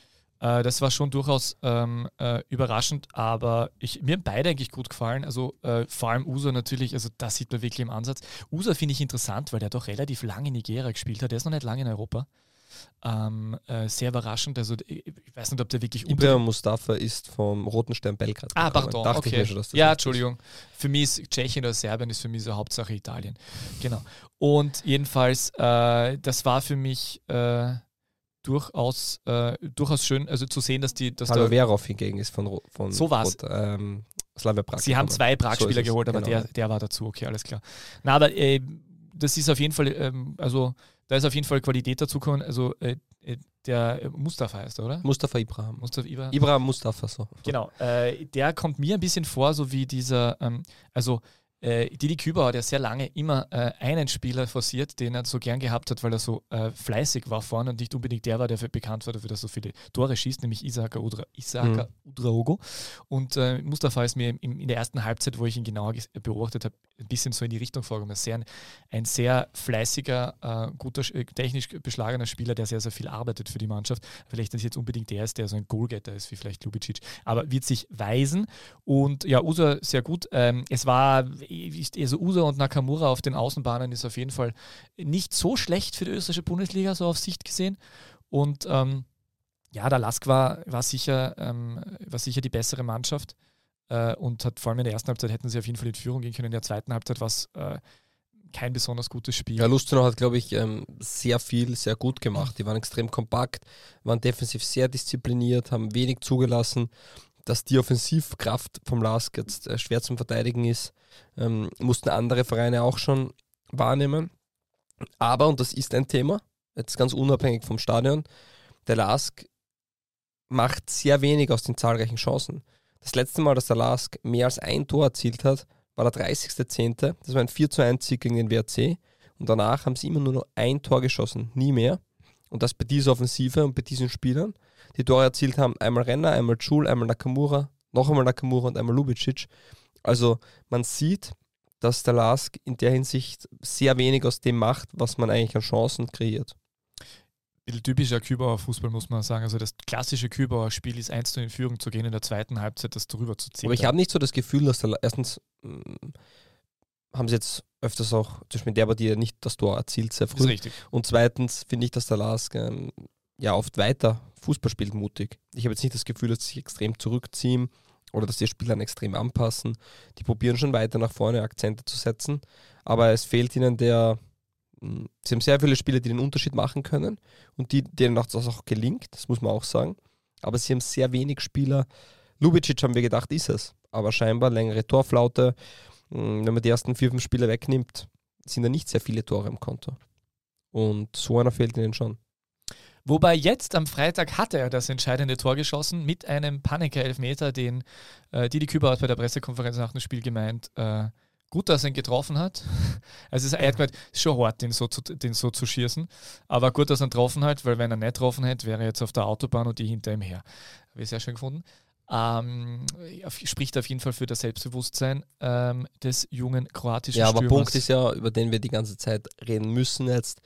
Äh, das war schon durchaus ähm, äh, überraschend, aber ich, mir haben beide eigentlich gut gefallen. Also äh, vor allem Usa natürlich, also das sieht man wirklich im Ansatz. Usa finde ich interessant, weil der doch relativ lange in Nigeria gespielt hat. Der ist noch nicht lange in Europa. Ähm, äh, sehr überraschend. Also ich weiß nicht, ob der wirklich Ibrahim Mustafa ist vom Roten Stern Belgrad. Ah, pardon, Dachte okay. Schon, ja, Entschuldigung. Ist. Für mich ist Tschechien oder Serbien ist für mich so Hauptsache Italien. Genau. Und jedenfalls, äh, das war für mich äh, durchaus, äh, durchaus schön, also zu sehen, dass die. Dass Hallo Verov hingegen ist von, von so war's. Rot, ähm, Slavia Prag. Sie haben zwei Prag-Spieler so geholt, aber genau. der, der war dazu, okay, alles klar. Na, aber äh, das ist auf jeden Fall, ähm, also da ist auf jeden Fall Qualität dazugekommen. Also äh, äh der Mustafa heißt er, oder? Mustafa Ibrahim. Mustafa Ibrahim. Ibrahim Mustafa, so. Genau. Äh, der kommt mir ein bisschen vor, so wie dieser, ähm, also äh, Didi Küber hat ja sehr lange immer äh, einen Spieler forciert, den er so gern gehabt hat, weil er so äh, fleißig war vorne und nicht unbedingt der war, der bekannt war dafür, dass er so viele Tore schießt, nämlich Isaka, Udra, Isaka mhm. Udraogo. Und äh, Mustafa ist mir in, in, der ersten Halbzeit, wo ich ihn genauer beobachtet habe, ein bisschen so in die Richtung vorgekommen. Sehr, ein sehr fleißiger, äh, guter, äh, technisch beschlagener Spieler, der sehr, sehr viel arbeitet für die Mannschaft. Vielleicht nicht jetzt unbedingt der ist, der so ein Goalgetter ist, wie vielleicht Lubicic, aber wird sich weisen. Und ja, Usa sehr gut. Ähm, es war also Usa und Nakamura auf den Außenbahnen ist auf jeden Fall nicht so schlecht für die österreichische Bundesliga, so auf Sicht gesehen. Und ähm, ja, der Lask war, war, sicher, ähm, war sicher die bessere Mannschaft äh, und hat vor allem in der ersten Halbzeit hätten sie auf jeden Fall in Führung gehen können. In der zweiten Halbzeit war es äh, kein besonders gutes Spiel. Ja, Lustenau hat, glaube ich, ähm, sehr viel, sehr gut gemacht. Die waren extrem kompakt, waren defensiv sehr diszipliniert, haben wenig zugelassen dass die Offensivkraft vom LASK jetzt äh, schwer zum Verteidigen ist, ähm, mussten andere Vereine auch schon wahrnehmen. Aber, und das ist ein Thema, jetzt ganz unabhängig vom Stadion, der LASK macht sehr wenig aus den zahlreichen Chancen. Das letzte Mal, dass der LASK mehr als ein Tor erzielt hat, war der 30.10. Das war ein 4 zu 1 Sieg gegen den WRC. Und danach haben sie immer nur noch ein Tor geschossen, nie mehr. Und das bei dieser Offensive und bei diesen Spielern die Tore erzielt haben. Einmal Renner, einmal Schul, einmal Nakamura, noch einmal Nakamura und einmal Lubicic. Also man sieht, dass der Lask in der Hinsicht sehr wenig aus dem macht, was man eigentlich an Chancen kreiert. Typischer Kübauer Fußball, muss man sagen. Also das klassische Kübauer Spiel ist eins zu in Führung zu gehen, in der zweiten Halbzeit das drüber zu ziehen. Aber ich habe nicht so das Gefühl, dass der erstens mh, mm, haben sie jetzt öfters auch, zum Beispiel in der Partie nicht das Tor erzielt, sehr früh. Das ist richtig. Und zweitens finde ich, dass der Lask ähm, ja oft weiter Fußball spielt mutig. Ich habe jetzt nicht das Gefühl, dass sie sich extrem zurückziehen oder dass die Spieler extrem anpassen. Die probieren schon weiter nach vorne Akzente zu setzen, aber es fehlt ihnen der. Hm, sie haben sehr viele Spieler, die den Unterschied machen können und die, denen das auch gelingt, das muss man auch sagen. Aber sie haben sehr wenig Spieler. Lubicic haben wir gedacht, ist es. Aber scheinbar längere Torflaute. Hm, wenn man die ersten vier, fünf Spieler wegnimmt, sind da nicht sehr viele Tore im Konto. Und so einer fehlt ihnen schon. Wobei jetzt am Freitag hatte er das entscheidende Tor geschossen mit einem Paniker-Elfmeter, den äh, Didi Küber hat bei der Pressekonferenz nach dem Spiel gemeint, äh, gut, dass er ihn getroffen hat. Also er hat gemeint, ist schon hart, den so, zu, den so zu schießen. Aber gut, dass er ihn getroffen hat, weil wenn er nicht getroffen hätte, wäre er jetzt auf der Autobahn und die hinter ihm her. Habe ich sehr schön gefunden. Ähm, spricht auf jeden Fall für das Selbstbewusstsein ähm, des jungen kroatischen Ja, aber Stürmers. Punkt ist ja, über den wir die ganze Zeit reden müssen jetzt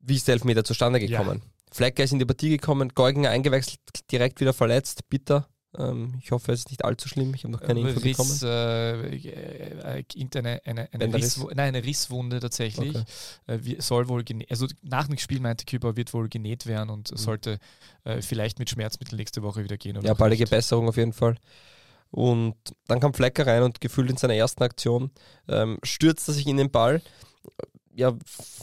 wie ist der Elfmeter zustande gekommen? Ja. Flecker ist in die Partie gekommen, Geugen eingewechselt, direkt wieder verletzt, bitter. Ähm, ich hoffe, es ist nicht allzu schlimm. Ich habe noch keine Info Riss, bekommen. Äh, äh, eine, eine, eine, Riss, nein, eine Risswunde tatsächlich. Okay. Äh, soll wohl also nach dem Spiel meinte Küber, wird wohl genäht werden und mhm. sollte äh, vielleicht mit Schmerzmitteln nächste Woche wieder gehen. ja, baldige Besserung auf jeden Fall. Und dann kam Flecker rein und gefühlt in seiner ersten Aktion ähm, stürzt er sich in den Ball. Ja,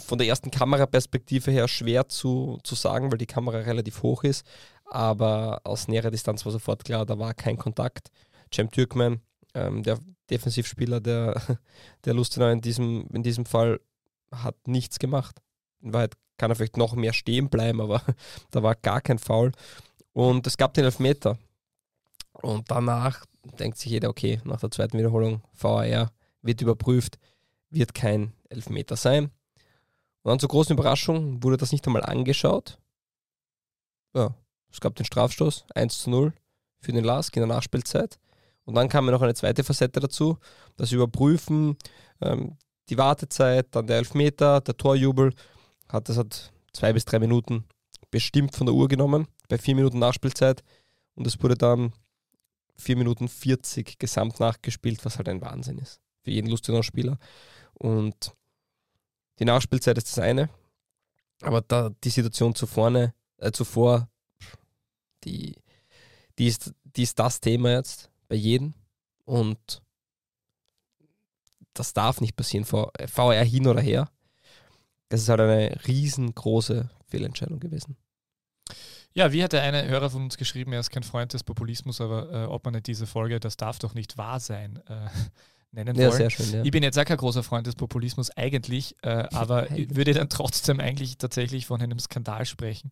von der ersten Kameraperspektive her schwer zu, zu sagen, weil die Kamera relativ hoch ist. Aber aus näherer Distanz war sofort klar, da war kein Kontakt. Cem Türkman, ähm, der Defensivspieler der, der Lustenau in diesem, in diesem Fall, hat nichts gemacht. In Wahrheit kann er vielleicht noch mehr stehen bleiben, aber da war gar kein Foul. Und es gab den Elfmeter. Und danach denkt sich jeder, okay, nach der zweiten Wiederholung, VAR wird überprüft, wird kein Elfmeter sein. Und dann zur großen Überraschung wurde das nicht einmal angeschaut. Ja, es gab den Strafstoß, 1 zu 0 für den Lask in der Nachspielzeit. Und dann kam ja noch eine zweite Facette dazu, das Überprüfen, ähm, die Wartezeit, dann der Elfmeter, der Torjubel. Hat, das hat zwei bis drei Minuten bestimmt von der Uhr genommen, bei vier Minuten Nachspielzeit. Und es wurde dann 4 Minuten 40 gesamt nachgespielt, was halt ein Wahnsinn ist für jeden Lustenau-Spieler. Und die Nachspielzeit ist das eine, aber da die Situation zu vorne, äh, zuvor, die, die, ist, die ist das Thema jetzt bei jedem und das darf nicht passieren, VR hin oder her. Das ist halt eine riesengroße Fehlentscheidung gewesen. Ja, wie hat der eine Hörer von uns geschrieben, er ist kein Freund des Populismus, aber äh, ob man nicht diese Folge, das darf doch nicht wahr sein, äh, nennen ja, Sehr schön, ja. Ich bin jetzt auch kein großer Freund des Populismus eigentlich, äh, aber eigentlich. würde dann trotzdem eigentlich tatsächlich von einem Skandal sprechen.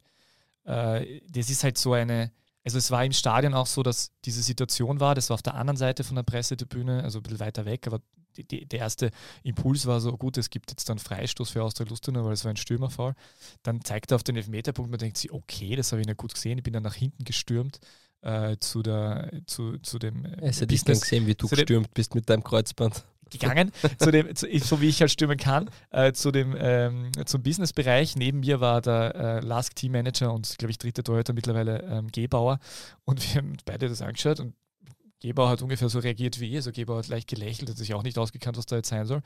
Äh, das ist halt so eine, also es war im Stadion auch so, dass diese Situation war, das war auf der anderen Seite von der Pressetribüne, also ein bisschen weiter weg, aber die, die, der erste Impuls war so, gut, es gibt jetzt dann Freistoß für Austria Lustenau, weil es war ein Stürmerfall. Dann zeigt er auf den Elfmeterpunkt, man denkt sich, okay, das habe ich nicht gut gesehen, ich bin dann nach hinten gestürmt äh, zu, der, zu, zu dem Es hätte ich dann gesehen, wie du gestürmt bist mit deinem Kreuzband gegangen, zu dem, zu, so wie ich halt stürmen kann, äh, zu dem, ähm, zum Businessbereich. Neben mir war der äh, Lask Team Manager und, glaube ich, dritte Torhüter mittlerweile ähm, Gebauer. Und wir haben beide das angeschaut und Gebauer hat ungefähr so reagiert wie ich. Also Gebauer hat leicht gelächelt, hat sich auch nicht ausgekannt, was da jetzt sein soll.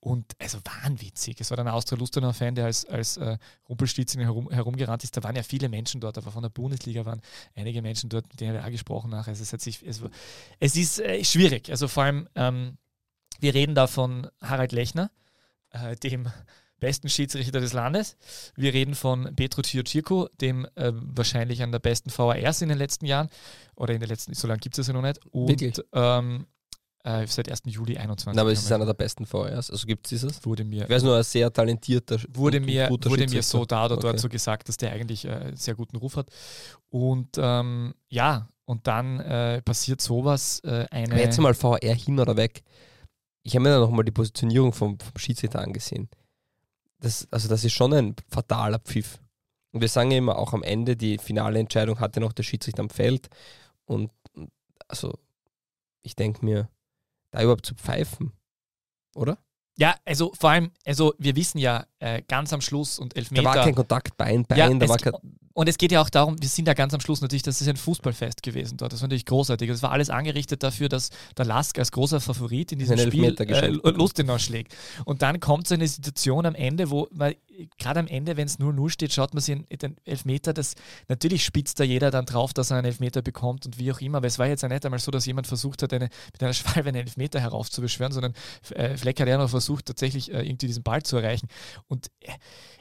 Und also wahnwitzig. Es war dann ein Austria-Lustenau-Fan, der als, als äh, Rumpelstilzchen herum, herumgerannt ist. Da waren ja viele Menschen dort, aber von der Bundesliga waren einige Menschen dort, mit denen wir auch gesprochen haben. Also es, hat sich, es, es ist äh, schwierig. Also vor allem, ähm, wir reden da von Harald Lechner, äh, dem besten Schiedsrichter des Landes. Wir reden von Petro Ciocirco, dem äh, wahrscheinlich an der besten VARs in den letzten Jahren. Oder in den letzten, so lange gibt es ja noch nicht. Und ähm, äh, seit 1. Juli 21. aber es ist einer der besten VRs. Also gibt es dieses? Wurde mir. Ich weiß nur, ein sehr talentierter Wurde mir, wurde mir so da oder okay. dort so gesagt, dass der eigentlich äh, einen sehr guten Ruf hat. Und ähm, ja, und dann äh, passiert sowas. Äh, eine jetzt mal VR hin oder weg. Ich habe mir dann nochmal die Positionierung vom, vom Schiedsrichter angesehen das, also das ist schon ein fataler Pfiff. Und wir sagen ja immer auch am Ende, die finale Entscheidung hatte noch der Schiedsrichter am Feld. Und also ich denke mir, da überhaupt zu pfeifen, oder? Ja, also vor allem, also wir wissen ja äh, ganz am Schluss und Elfmeter. Da war kein Kontakt Bein, Bein, ja, da war kein und es geht ja auch darum, wir sind ja ganz am Schluss natürlich, das ist ein Fußballfest gewesen dort. Das war natürlich großartig. Es war alles angerichtet dafür, dass der Lask als großer Favorit in diesem Spiel äh, Lustenau schlägt. Und dann kommt so eine Situation am Ende, wo, weil gerade am Ende, wenn es 0-0 steht, schaut man sich den Elfmeter, das natürlich spitzt da jeder dann drauf, dass er einen Elfmeter bekommt und wie auch immer. Aber es war jetzt ja nicht einmal so, dass jemand versucht hat, eine, mit einer Schwalbe einen Elfmeter heraufzubeschwören, sondern äh, Fleck hat ja noch versucht, tatsächlich äh, irgendwie diesen Ball zu erreichen. Und äh,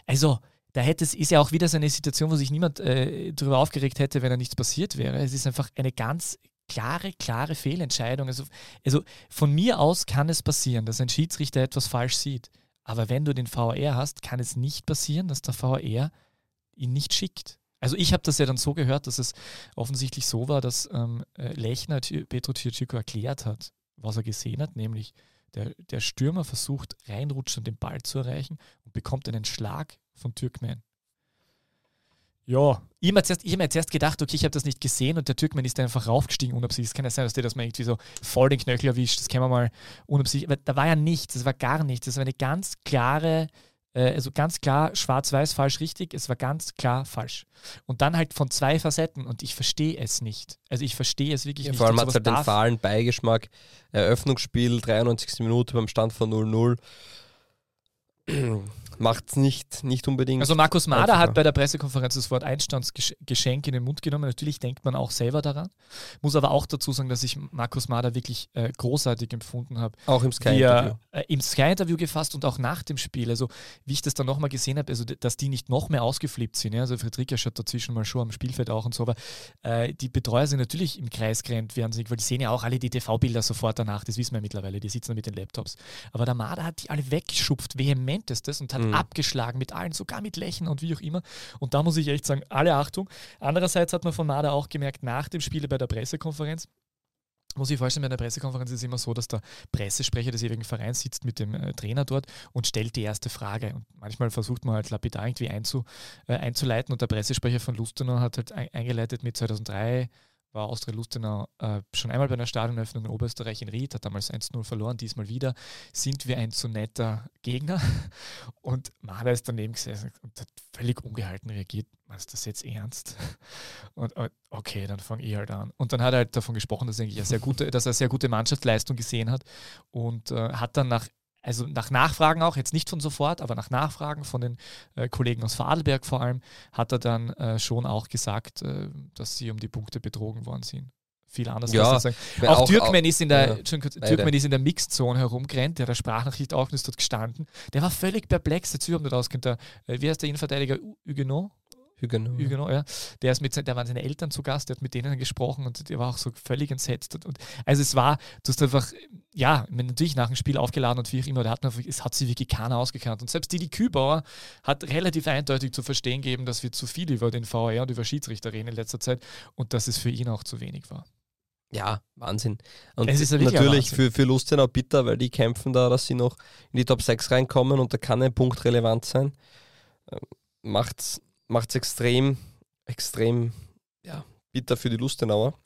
also da hätte es, ist ja auch wieder so eine Situation, wo sich niemand äh, darüber aufgeregt hätte, wenn da nichts passiert wäre. Es ist einfach eine ganz klare, klare Fehlentscheidung. Also, also von mir aus kann es passieren, dass ein Schiedsrichter etwas falsch sieht. Aber wenn du den VR hast, kann es nicht passieren, dass der VR ihn nicht schickt. Also ich habe das ja dann so gehört, dass es offensichtlich so war, dass ähm, äh, Lechner Petro Tjurczyko erklärt hat, was er gesehen hat, nämlich der, der Stürmer versucht reinrutschen und den Ball zu erreichen und bekommt einen Schlag von Türkmen. Ja, ich habe zuerst, hab mir zuerst gedacht, okay, ich habe das nicht gesehen und der Türkmen ist einfach raufgestiegen unabsichtlich. Es kann ja sein, dass der das mal irgendwie so voll den Knöchel erwischt. Das kennen wir mal unabsichtlich. Aber da war ja nichts, das war gar nichts. Das war eine ganz klare äh, also ganz klar schwarz-weiß, falsch, richtig. Es war ganz klar falsch. Und dann halt von zwei Facetten und ich verstehe es nicht. Also ich verstehe es wirklich ja, nicht. Vor allem hat es halt den fahlen Beigeschmack. Eröffnungsspiel, 93. Minute beim Stand von 0-0 macht es nicht, nicht unbedingt. Also Markus Mader hat bei der Pressekonferenz das Wort Einstandsgeschenk in den Mund genommen. Natürlich denkt man auch selber daran. Muss aber auch dazu sagen, dass ich Markus Mader wirklich äh, großartig empfunden habe. Auch im Sky-Interview. Äh, Im Sky-Interview gefasst und auch nach dem Spiel. Also wie ich das dann nochmal gesehen habe, also dass die nicht noch mehr ausgeflippt sind. Ja? Also Friedrich schaut dazwischen mal schon am Spielfeld auch und so. Aber äh, die Betreuer sind natürlich im Kreis gerannt, werden sie, weil die sehen ja auch alle die TV-Bilder sofort danach. Das wissen wir mittlerweile. Die sitzen mit den Laptops. Aber der Mader hat die alle weggeschupft, vehementestes und hat mhm. abgeschlagen mit allen, sogar mit Lächeln und wie auch immer. Und da muss ich echt sagen, alle Achtung. Andererseits hat man von Mader auch gemerkt, nach dem Spiel bei der Pressekonferenz, muss ich vorstellen, bei einer Pressekonferenz ist es immer so, dass der Pressesprecher des jeweiligen Vereins sitzt mit dem äh, Trainer dort und stellt die erste Frage. Und manchmal versucht man halt lapidar irgendwie einzu, äh, einzuleiten und der Pressesprecher von Lustenau hat halt eingeleitet mit 2003 war Austria Lustenau äh, schon einmal bei einer Stadionöffnung in Oberösterreich in Ried, hat damals 1-0 verloren, diesmal wieder. Sind wir ein zu netter Gegner? Und Maler ist daneben gesessen und hat völlig ungehalten reagiert. Meinst du das jetzt ernst? Und okay, dann fange ich halt an. Und dann hat er halt davon gesprochen, dass er, sehr gute, dass er sehr gute Mannschaftsleistung gesehen hat und äh, hat dann nach also nach Nachfragen auch, jetzt nicht von sofort, aber nach Nachfragen von den äh, Kollegen aus Vorarlberg vor allem, hat er dann äh, schon auch gesagt, äh, dass sie um die Punkte betrogen worden sind. Viel anders ja, sagen. Auch, auch Türkmen ist in der, ja, Türkmen ist in der Mixed-Zone herumgerannt, der der Sprachnachricht auch ist dort gestanden. Der war völlig perplex, der Typ nicht auskennt. Der, äh, wie heißt der Innenverteidiger? Huguenot? Huguenot. Huguenot, ja. Der, ist mit, der waren seine Eltern zu Gast, der hat mit denen gesprochen und der war auch so völlig entsetzt. Und, und also es war, du hast einfach, ja, natürlich nach dem Spiel aufgeladen und wie auch immer, da hat man, es hat sich wirklich keiner ausgekannt. Und selbst Didi Kübauer hat relativ eindeutig zu verstehen gegeben, dass wir zu viel über den VR und über Schiedsrichter reden in letzter Zeit und dass es für ihn auch zu wenig war. Ja, Wahnsinn. Und es ist natürlich Wahnsinn. für, für Lustenau bitter, weil die kämpfen da, dass sie noch in die Top 6 reinkommen und da kann ein Punkt relevant sein. Ähm, macht's macht es extrem, extrem ja, bitter für die Lustenauer,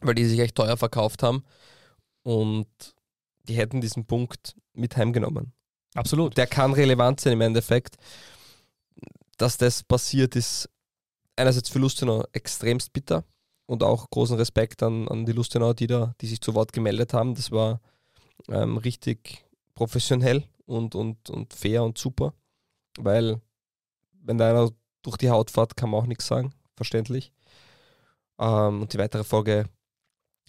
weil die sich echt teuer verkauft haben und die hätten diesen Punkt mit heimgenommen. Absolut. Der kann relevant sein im Endeffekt. Dass das passiert, ist einerseits für Lustenau extremst bitter und auch großen Respekt an, an die Lustenauer, die, da, die sich zu Wort gemeldet haben. Das war ähm, richtig professionell und, und, und fair und super, weil wenn da einer durch die Haut fährt, kann man auch nichts sagen, verständlich. Ähm, und die weitere Folge,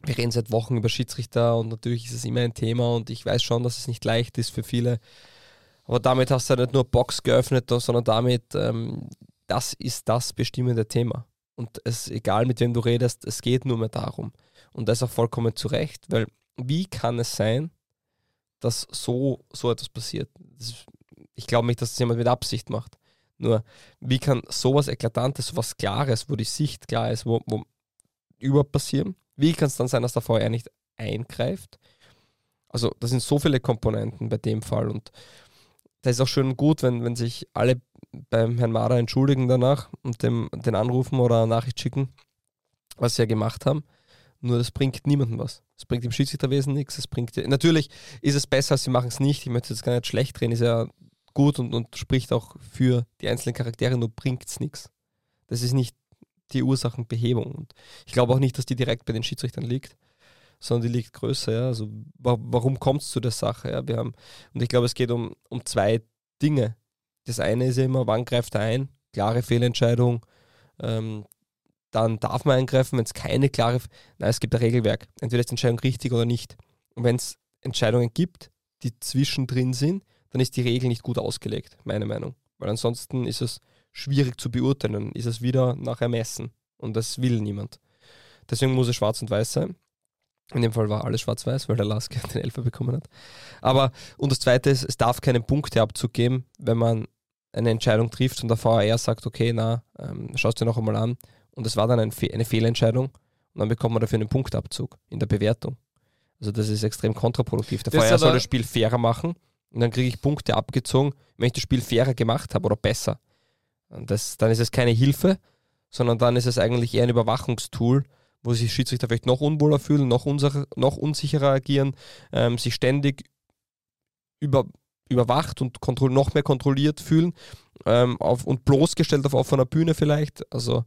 wir reden seit Wochen über Schiedsrichter und natürlich ist es immer ein Thema und ich weiß schon, dass es nicht leicht ist für viele. Aber damit hast du ja nicht nur Box geöffnet, sondern damit, ähm, das ist das bestimmende Thema. Und es egal mit wem du redest, es geht nur mehr darum. Und das auch vollkommen zu Recht, weil wie kann es sein, dass so, so etwas passiert? Ich glaube nicht, dass das jemand mit Absicht macht. Nur, wie kann sowas Eklatantes, sowas Klares, wo die Sicht klar ist, wo, wo überhaupt passieren? Wie kann es dann sein, dass der VR nicht eingreift? Also, das sind so viele Komponenten bei dem Fall und da ist auch schön gut, wenn, wenn sich alle beim Herrn Mara entschuldigen danach und dem, den anrufen oder eine Nachricht schicken, was sie ja gemacht haben. Nur das bringt niemandem was. Es bringt dem Schiedsrichterwesen nichts. Es bringt natürlich ist es besser, sie machen es nicht. Ich möchte jetzt gar nicht schlecht drehen, ist ja gut und, und spricht auch für die einzelnen Charaktere, nur bringt es nichts. Das ist nicht die Ursachenbehebung. Und ich glaube auch nicht, dass die direkt bei den Schiedsrichtern liegt, sondern die liegt größer. Ja? Also warum kommt es zu der Sache? Ja? Wir haben, und ich glaube, es geht um, um zwei Dinge. Das eine ist ja immer, wann greift er ein? Klare Fehlentscheidung. Ähm, dann darf man eingreifen, wenn es keine klare, nein, es gibt ein Regelwerk. Entweder ist die Entscheidung richtig oder nicht. Und wenn es Entscheidungen gibt, die zwischendrin sind, dann ist die Regel nicht gut ausgelegt, meine Meinung. Weil ansonsten ist es schwierig zu beurteilen, ist es wieder nach Ermessen und das will niemand. Deswegen muss es schwarz und weiß sein. In dem Fall war alles schwarz-weiß, weil der Laske den Elfer bekommen hat. Aber, und das Zweite ist, es darf keinen Punkteabzug geben, wenn man eine Entscheidung trifft und der VAR sagt, okay, na, ähm, schaust dir noch einmal an. Und es war dann ein Fe eine Fehlentscheidung und dann bekommt man dafür einen Punktabzug in der Bewertung. Also das ist extrem kontraproduktiv. Der VAR soll das Spiel fairer machen und dann kriege ich Punkte abgezogen, wenn ich das Spiel fairer gemacht habe oder besser. Und das, dann ist es keine Hilfe, sondern dann ist es eigentlich eher ein Überwachungstool, wo sich Schiedsrichter vielleicht noch unwohler fühlen, noch, unsicher, noch unsicherer agieren, ähm, sich ständig über, überwacht und noch mehr kontrolliert fühlen ähm, auf, und bloßgestellt auf offener Bühne vielleicht. Also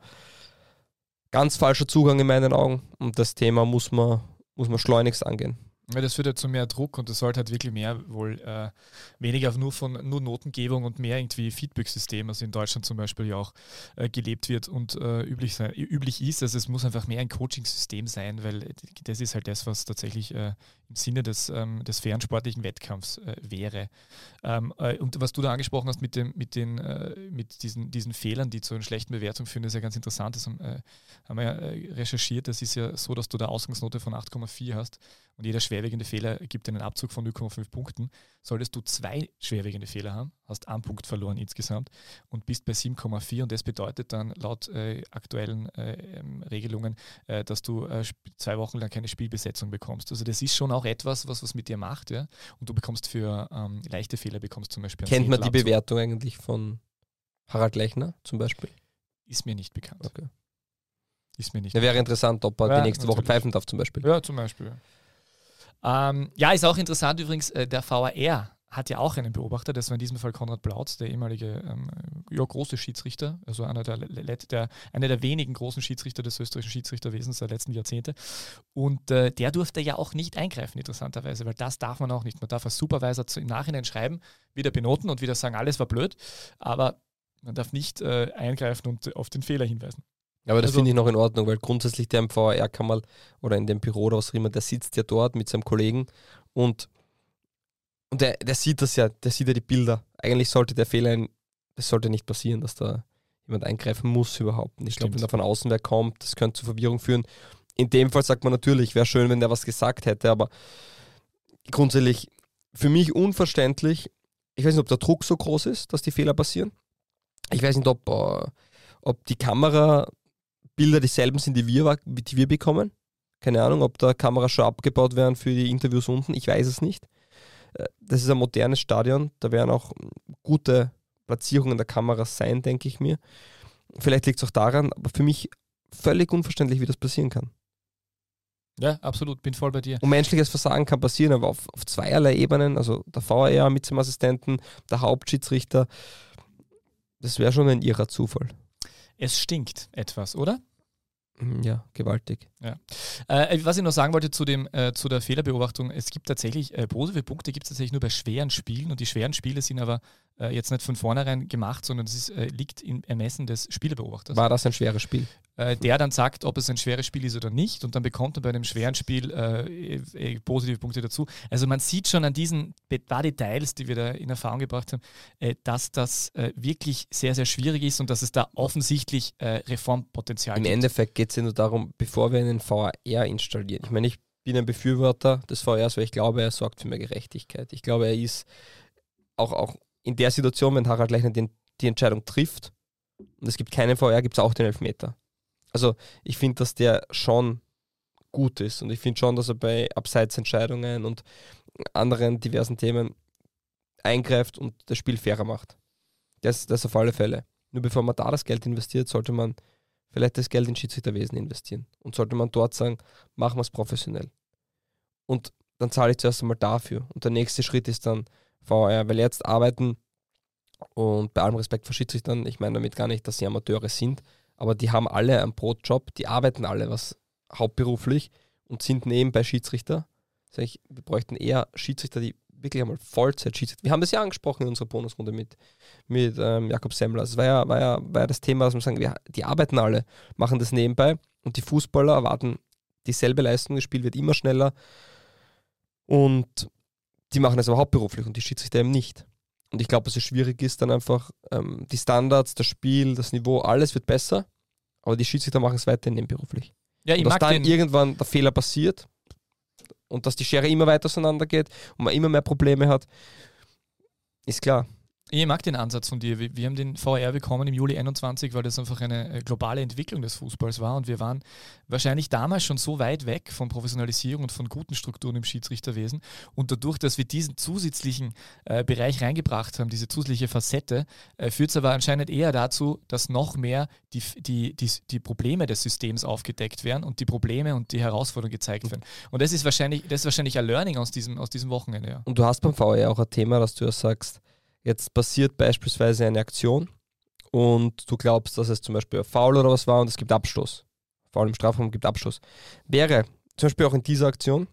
ganz falscher Zugang in meinen Augen und das Thema muss man, muss man schleunigst angehen. Ja, das führt ja zu mehr Druck und das sollte halt wirklich mehr wohl äh, weniger nur von nur Notengebung und mehr irgendwie Feedback-System, also in Deutschland zum Beispiel ja auch äh, gelebt wird und äh, üblich, sein, üblich ist. Also es muss einfach mehr ein Coaching-System sein, weil das ist halt das, was tatsächlich äh, im Sinne des, ähm, des fairen sportlichen Wettkampfs äh, wäre. Ähm, äh, und was du da angesprochen hast mit, dem, mit, den, mit diesen, diesen Fehlern, die zu einer schlechten Bewertung führen, ist ja ganz interessant. Das haben, haben wir ja recherchiert. Das ist ja so, dass du da Ausgangsnote von 8,4 hast und jeder schwerwiegende Fehler gibt einen Abzug von 0,5 Punkten. Solltest du zwei schwerwiegende Fehler haben, hast einen Punkt verloren insgesamt und bist bei 7,4 und das bedeutet dann laut äh, aktuellen äh, ähm, Regelungen, äh, dass du äh, zwei Wochen lang keine Spielbesetzung bekommst. Also das ist schon auch etwas, was was mit dir macht, ja. Und du bekommst für ähm, leichte Fehler bekommst zum Beispiel. Kennt man die Bewertung eigentlich von Harald Lechner zum Beispiel? Ist mir nicht bekannt. Okay. Ist mir nicht. Ja, wäre interessant, ob er ja, die nächste natürlich. Woche pfeifen darf zum Beispiel. Ja, zum Beispiel. Ähm, ja, ist auch interessant übrigens, äh, der VAR hat ja auch einen Beobachter, das war in diesem Fall Konrad Blautz, der ehemalige ähm, ja, große Schiedsrichter, also einer der, der, einer der wenigen großen Schiedsrichter des österreichischen Schiedsrichterwesens der letzten Jahrzehnte. Und äh, der durfte ja auch nicht eingreifen, interessanterweise, weil das darf man auch nicht. Man darf als Supervisor im Nachhinein schreiben, wieder benoten und wieder sagen, alles war blöd, aber man darf nicht äh, eingreifen und auf den Fehler hinweisen. Aber das also, finde ich noch in Ordnung, weil grundsätzlich der im VAR kann mal oder in dem Büro oder was auch immer, der sitzt ja dort mit seinem Kollegen und, und der, der sieht das ja, der sieht ja die Bilder. Eigentlich sollte der Fehler, das sollte nicht passieren, dass da jemand eingreifen muss überhaupt. Und ich glaube, wenn da von außen wer kommt, das könnte zu Verwirrung führen. In dem Fall sagt man natürlich, wäre schön, wenn der was gesagt hätte, aber grundsätzlich für mich unverständlich. Ich weiß nicht, ob der Druck so groß ist, dass die Fehler passieren. Ich weiß nicht, ob, äh, ob die Kamera Bilder dieselben sind, die wir, die wir bekommen. Keine Ahnung, ob da Kameras schon abgebaut werden für die Interviews unten. Ich weiß es nicht. Das ist ein modernes Stadion. Da werden auch gute Platzierungen der Kameras sein, denke ich mir. Vielleicht liegt es auch daran, aber für mich völlig unverständlich, wie das passieren kann. Ja, absolut, bin voll bei dir. Und menschliches Versagen kann passieren, aber auf, auf zweierlei Ebenen, also der VR mit dem Assistenten, der Hauptschiedsrichter, das wäre schon ein irrer Zufall. Es stinkt etwas, oder? Mhm, ja, gewaltig. Ja. Äh, was ich noch sagen wollte zu, dem, äh, zu der Fehlerbeobachtung, es gibt tatsächlich äh, positive Punkte, gibt es tatsächlich nur bei schweren Spielen und die schweren Spiele sind aber äh, jetzt nicht von vornherein gemacht, sondern es äh, liegt im Ermessen des Spielebeobachters. War das ein schweres Spiel? Äh, der dann sagt, ob es ein schweres Spiel ist oder nicht und dann bekommt er bei einem schweren Spiel äh, äh, positive Punkte dazu. Also man sieht schon an diesen paar Details, die wir da in Erfahrung gebracht haben, äh, dass das wirklich sehr, sehr schwierig ist und dass es da offensichtlich Reformpotenzial Im gibt. Im Endeffekt geht es ja nur darum, bevor wir einen VR installieren. Ich meine, ich bin ein Befürworter des VRs, weil ich glaube, er sorgt für mehr Gerechtigkeit. Ich glaube, er ist auch, auch in der Situation, wenn Harald Leichner den, die Entscheidung trifft und es gibt keinen VR, gibt es auch den Elfmeter. Also ich finde, dass der schon gut ist und ich finde schon, dass er bei Abseitsentscheidungen und anderen diversen Themen eingreift und das Spiel fairer macht. Das, das auf alle Fälle. Nur bevor man da das Geld investiert, sollte man vielleicht das Geld in Schiedsrichterwesen investieren. Und sollte man dort sagen, machen wir es professionell. Und dann zahle ich zuerst einmal dafür. Und der nächste Schritt ist dann VR, weil jetzt arbeiten und bei allem Respekt vor Schiedsrichtern, ich meine damit gar nicht, dass sie Amateure sind, aber die haben alle einen Brotjob, die arbeiten alle was hauptberuflich und sind nebenbei Schiedsrichter. Sag ich, wir bräuchten eher Schiedsrichter, die wirklich einmal Vollzeit-Schiedsrichter. Wir haben das ja angesprochen in unserer Bonusrunde mit, mit ähm, Jakob Semmler. Es war ja, war, ja, war ja das Thema, dass wir sagen, wir, die arbeiten alle, machen das nebenbei und die Fußballer erwarten dieselbe Leistung, das Spiel wird immer schneller und die machen das aber hauptberuflich und die Schiedsrichter eben nicht. Und ich glaube, dass es schwierig ist, dann einfach ähm, die Standards, das Spiel, das Niveau, alles wird besser, aber die Schiedsrichter machen es weiterhin nebenberuflich. Ja, ich und dass dann irgendwann der Fehler passiert und dass die Schere immer weiter auseinander geht und man immer mehr Probleme hat, ist klar. Ich mag den Ansatz von dir. Wir, haben den VR bekommen im Juli 21, weil das einfach eine äh, globale Entwicklung des Fußballs war und wir waren wahrscheinlich damals schon so weit weg von Professionalisierung und von guten Strukturen im Schiedsrichterwesen und dadurch, dass wir diesen zusätzlichen äh, Bereich reingebracht haben, diese zusätzliche Facette, äh, führt es aber anscheinend eher dazu, dass noch mehr die, die, die, die Probleme des Systems aufgedeckt werden und die Probleme und die Herausforderungen gezeigt werden. Und das ist wahrscheinlich, das ist wahrscheinlich ein Learning aus diesem, aus diesem Wochenende. Ja. Und du hast beim VR auch ein Thema, dass du ja sagst, jetzt passiert beispielsweise eine Aktion und du glaubst, dass es zum Beispiel ein Foul oder was war und es gibt Abstoß. Foul im Strafraum gibt Abstoß. Wäre zum Beispiel auch in dieser Aktion,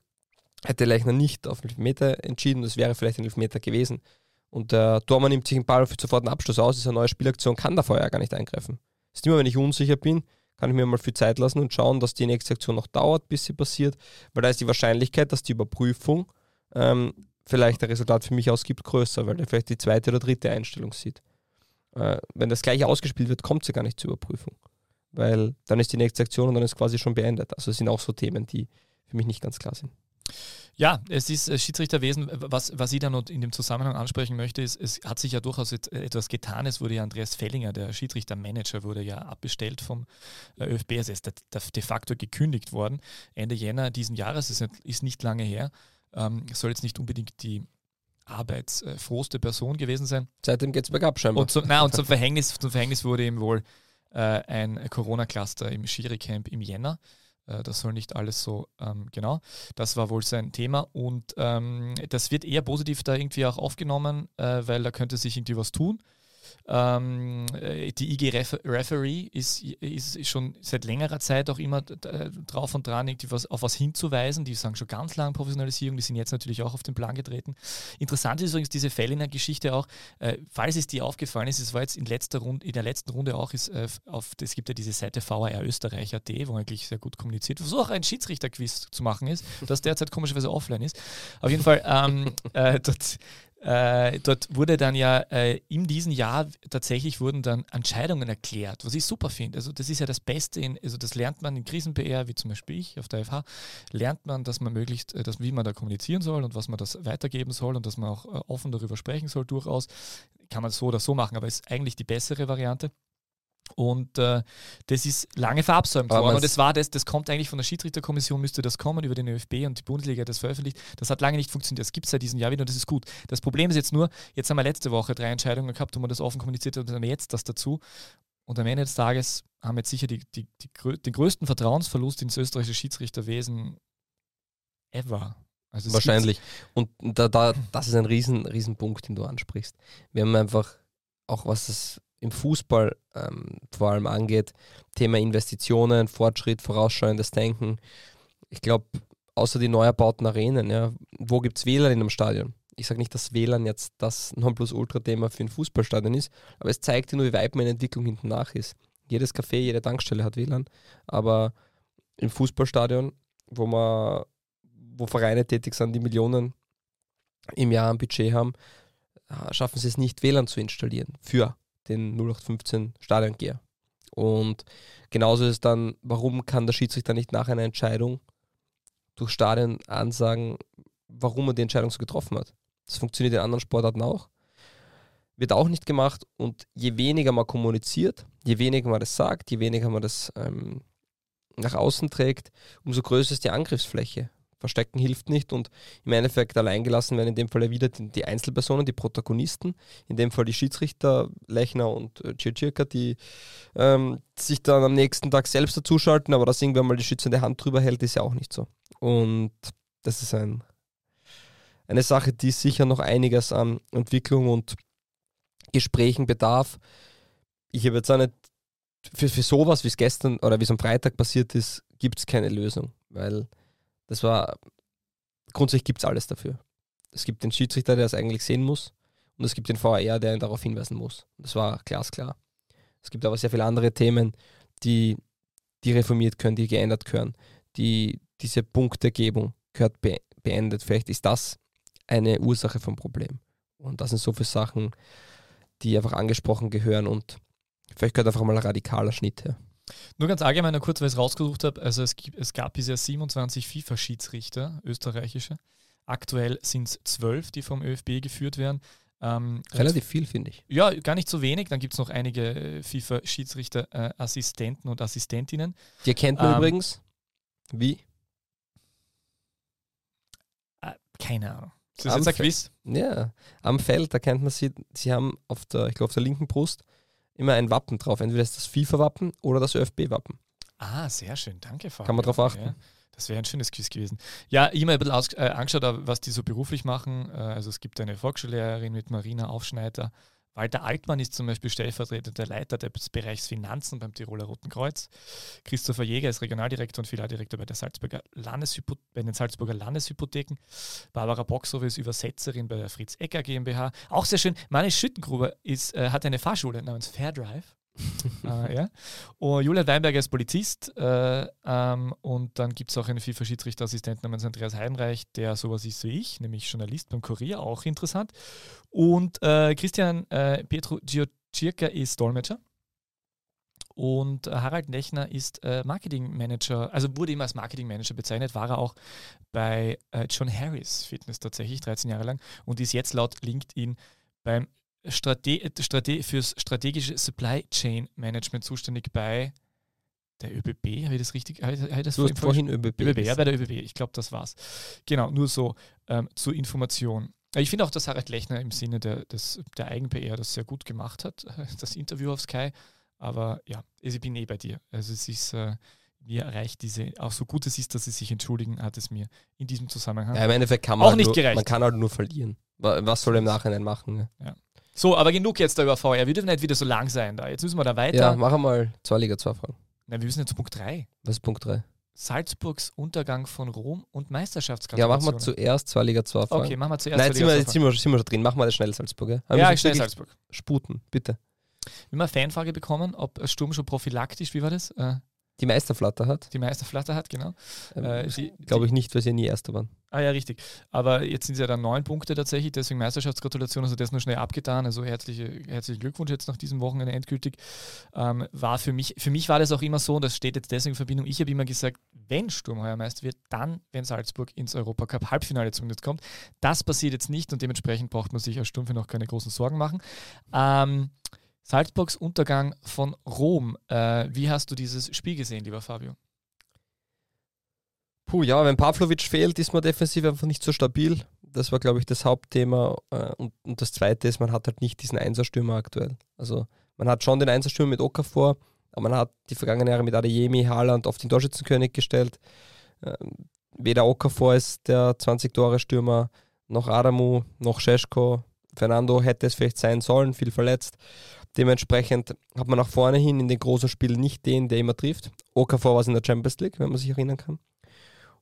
hätte Lechner nicht auf Elfmeter entschieden, das wäre vielleicht ein Elfmeter gewesen. Und der Tormann nimmt sich den Ball führt sofort einen Abschluss aus, ist eine neue Spielaktion, kann da vorher gar nicht eingreifen. Das ist immer, wenn ich unsicher bin, kann ich mir mal viel Zeit lassen und schauen, dass die nächste Aktion noch dauert, bis sie passiert, weil da ist die Wahrscheinlichkeit, dass die Überprüfung ähm, vielleicht ein Resultat für mich ausgibt, größer, weil er vielleicht die zweite oder dritte Einstellung sieht. Äh, wenn das gleich ausgespielt wird, kommt sie gar nicht zur Überprüfung. Weil dann ist die nächste Aktion und dann ist quasi schon beendet. Also es sind auch so Themen, die für mich nicht ganz klar sind. Ja, es ist äh, Schiedsrichterwesen. Was, was ich dann noch in dem Zusammenhang ansprechen möchte, ist, es hat sich ja durchaus etwas getan. Es wurde ja Andreas Fellinger, der Schiedsrichtermanager, wurde ja abbestellt vom äh, ÖFB. Also ist de facto gekündigt worden. Ende Jänner diesen Jahres, ist ist nicht lange her ähm, soll jetzt nicht unbedingt die arbeitsfrohste Person gewesen sein. Seitdem geht es bergab scheinbar. Und, zum, na, und zum, Verhängnis, zum Verhängnis wurde ihm wohl äh, ein Corona-Cluster im Schiri-Camp im Jänner. Äh, das soll nicht alles so, ähm, genau. Das war wohl sein Thema und ähm, das wird eher positiv da irgendwie auch aufgenommen, äh, weil da könnte sich irgendwie was tun. Ähm, äh, die IG Refer Referee ist, ist schon seit längerer Zeit auch immer drauf und dran, irgendwie was, auf was hinzuweisen. Die sagen schon ganz lange Professionalisierung, die sind jetzt natürlich auch auf den Plan getreten. Interessant ist übrigens diese Fälle in der Geschichte auch, äh, falls es dir aufgefallen ist, es war jetzt in, letzter Runde, in der letzten Runde auch, ist, äh, auf, es gibt ja diese Seite VAR Österreich.at, wo eigentlich sehr gut kommuniziert wo auch ein Schiedsrichterquiz zu machen ist, das derzeit komischerweise offline ist. Auf jeden Fall, ähm, äh, dort, äh, dort wurde dann ja äh, in diesem Jahr tatsächlich wurden dann Entscheidungen erklärt, was ich super finde. Also das ist ja das Beste, in, also das lernt man in Krisen-PR, wie zum Beispiel ich auf der FH, lernt man, dass man möglichst, äh, dass, wie man da kommunizieren soll und was man das weitergeben soll und dass man auch äh, offen darüber sprechen soll durchaus. Kann man so oder so machen, aber ist eigentlich die bessere Variante. Und äh, das ist lange verabsäumt worden. Und das war das, das kommt eigentlich von der Schiedsrichterkommission, müsste das kommen, über den ÖFB und die Bundesliga hat das veröffentlicht. Das hat lange nicht funktioniert. Das gibt es seit diesem Jahr wieder und das ist gut. Das Problem ist jetzt nur, jetzt haben wir letzte Woche drei Entscheidungen gehabt, wo man das offen kommuniziert hat und dann haben wir jetzt das dazu. Und am Ende des Tages haben wir jetzt sicher die, die, die, den größten Vertrauensverlust ins österreichische Schiedsrichterwesen ever. Also Wahrscheinlich. Und da, da, das ist ein riesen, riesen Punkt, den du ansprichst. Wir haben einfach auch was das im Fußball ähm, vor allem angeht, Thema Investitionen, Fortschritt, vorausschauendes Denken. Ich glaube, außer die neu erbauten Arenen, ja, wo gibt es WLAN in einem Stadion? Ich sage nicht, dass WLAN jetzt das Nonplusultra-Thema für ein Fußballstadion ist, aber es zeigt dir nur, wie weit meine Entwicklung hinten nach ist. Jedes Café, jede Tankstelle hat WLAN, aber im Fußballstadion, wo man, wo Vereine tätig sind, die Millionen im Jahr ein Budget haben, schaffen sie es nicht, WLAN zu installieren für den 0815 Stadiongeher. Und genauso ist dann, warum kann der Schiedsrichter nicht nach einer Entscheidung durch Stadion ansagen, warum er die Entscheidung so getroffen hat. Das funktioniert in anderen Sportarten auch. Wird auch nicht gemacht und je weniger man kommuniziert, je weniger man das sagt, je weniger man das ähm, nach außen trägt, umso größer ist die Angriffsfläche. Verstecken hilft nicht und im Endeffekt alleingelassen werden in dem Fall wieder die Einzelpersonen, die Protagonisten, in dem Fall die Schiedsrichter Lechner und äh, Circirca, die ähm, sich dann am nächsten Tag selbst dazuschalten, aber dass irgendwann mal die schützende Hand drüber hält, ist ja auch nicht so. Und das ist ein, eine Sache, die sicher noch einiges an Entwicklung und Gesprächen bedarf. Ich habe jetzt auch nicht, für, für sowas, wie es gestern oder wie es am Freitag passiert ist, gibt es keine Lösung, weil das war, grundsätzlich gibt es alles dafür. Es gibt den Schiedsrichter, der es eigentlich sehen muss und es gibt den VAR, der ihn darauf hinweisen muss. Das war glasklar. Es gibt aber sehr viele andere Themen, die, die reformiert können, die geändert können, die diese Punktegebung gehört be beendet. Vielleicht ist das eine Ursache vom Problem. Und das sind so viele Sachen, die einfach angesprochen gehören und vielleicht gehört einfach mal ein radikaler Schnitt her. Nur ganz allgemein, noch kurz, weil ich es rausgesucht habe. Also es, gibt, es gab bisher 27 FIFA-Schiedsrichter, österreichische. Aktuell sind es zwölf, die vom ÖFB geführt werden. Ähm, Relativ viel, finde ich. Ja, gar nicht so wenig. Dann gibt es noch einige äh, FIFA-Schiedsrichter-Assistenten äh, und Assistentinnen. Die erkennt man ähm, übrigens. Wie? Äh, keine Ahnung. Das ist am jetzt ein Quiz. Ja, am Feld erkennt man sie, sie haben auf der, ich glaube, auf der linken Brust immer ein Wappen drauf. Entweder ist das FIFA-Wappen oder das ÖFB-Wappen. Ah, sehr schön, danke, Fabian. Kann man darauf achten. Ja. Das wäre ein schönes Quiz gewesen. Ja, ich habe mir ein bisschen aus, äh, angeschaut, was die so beruflich machen. Äh, also es gibt eine Volksschullehrerin mit Marina Aufschneider, Walter Altmann ist zum Beispiel stellvertretender Leiter des Bereichs Finanzen beim Tiroler Roten Kreuz. Christopher Jäger ist Regionaldirektor und Filialdirektor bei, der Salzburger bei den Salzburger Landeshypotheken. Barbara Boxhofer ist Übersetzerin bei der Fritz Ecker GmbH. Auch sehr schön. Manni Schüttengruber ist, äh, hat eine Fahrschule namens Fair Drive äh, ja. Und Julian Weinberger ist Polizist äh, ähm, und dann gibt es auch einen FIFA-Schiedsrichterassistenten namens Andreas Heidenreich, der sowas ist wie ich, nämlich Journalist beim Kurier, auch interessant. Und äh, Christian äh, Petro Giocirca ist Dolmetscher. Und äh, Harald Lechner ist äh, Marketingmanager, also wurde immer als Marketingmanager bezeichnet, war er auch bei äh, John Harris Fitness tatsächlich 13 Jahre lang und ist jetzt laut LinkedIn beim Strate Strate fürs strategische Supply Chain Management zuständig bei der ÖBB. Habe ich das richtig? Habe ich, das du hast vorhin ÖBB. ÖBB, ja, bei der ÖBB. Ich glaube, das war's. Genau, nur so ähm, zur Information. Ich finde auch, dass Harald Lechner im Sinne der, des, der Eigen-PR das sehr gut gemacht hat, das Interview auf Sky. Aber ja, ich bin eh bei dir. Also es ist, äh, mir erreicht diese, auch so gut es ist, dass sie sich entschuldigen, hat es mir in diesem Zusammenhang ja, im Endeffekt kann man auch halt nicht nur, gereicht. Man kann halt nur verlieren. Was soll er im Nachhinein machen? Ja. So, aber genug jetzt da über VR. Wir dürfen nicht wieder so lang sein da. Jetzt müssen wir da weiter. Ja, machen wir mal zwei Liga 2 Fragen. Nein, wir müssen jetzt Punkt 3. Was ist Punkt 3? Salzburgs Untergang von Rom und Meisterschaftsgratulation. Ja, machen wir zuerst zwei Liga 2 Fragen. Okay, machen wir zuerst Nein, jetzt sind wir, jetzt sind, wir, sind wir schon drin. Machen wir das schnell Salzburg. Ja, ja schnell Salzburg. Sputen, bitte. Wir haben eine Fanfrage bekommen, ob Sturm schon prophylaktisch, wie war das? Äh, die Meisterflatter hat. Die Meisterflatter hat, genau. Ähm, äh, Glaube ich nicht, weil sie nie Erster waren. Ah ja, richtig. Aber jetzt sind es ja dann neun Punkte tatsächlich, deswegen Meisterschaftsgratulation, also das nur schnell abgetan. Also herzliche, herzlichen Glückwunsch jetzt nach diesem Wochenende endgültig. Ähm, war für mich, für mich war das auch immer so, und das steht jetzt deswegen in Verbindung. Ich habe immer gesagt, wenn Sturm heuer Meister wird, dann, wenn Salzburg ins Europacup Halbfinale zumindest kommt. Das passiert jetzt nicht und dementsprechend braucht man sich als Sturm für noch keine großen Sorgen machen. Ähm, Salzburgs Untergang von Rom. Äh, wie hast du dieses Spiel gesehen, lieber Fabio? Puh, ja, wenn Pavlovic fehlt, ist man defensiv einfach nicht so stabil. Das war, glaube ich, das Hauptthema. Äh, und, und, das Zweite ist, man hat halt nicht diesen Einserstürmer aktuell. Also man hat schon den Einserstürmer mit Okafor, aber man hat die vergangenen Jahre mit Adeyemi, Haaland auf den Torschützenkönig gestellt. Ähm, weder Okafor ist der 20-Tore-Stürmer, noch Adamu, noch Scheschko. Fernando hätte es vielleicht sein sollen, viel verletzt. Dementsprechend hat man nach vorne hin in den großen Spielen nicht den, der immer trifft. Okafor war es in der Champions League, wenn man sich erinnern kann.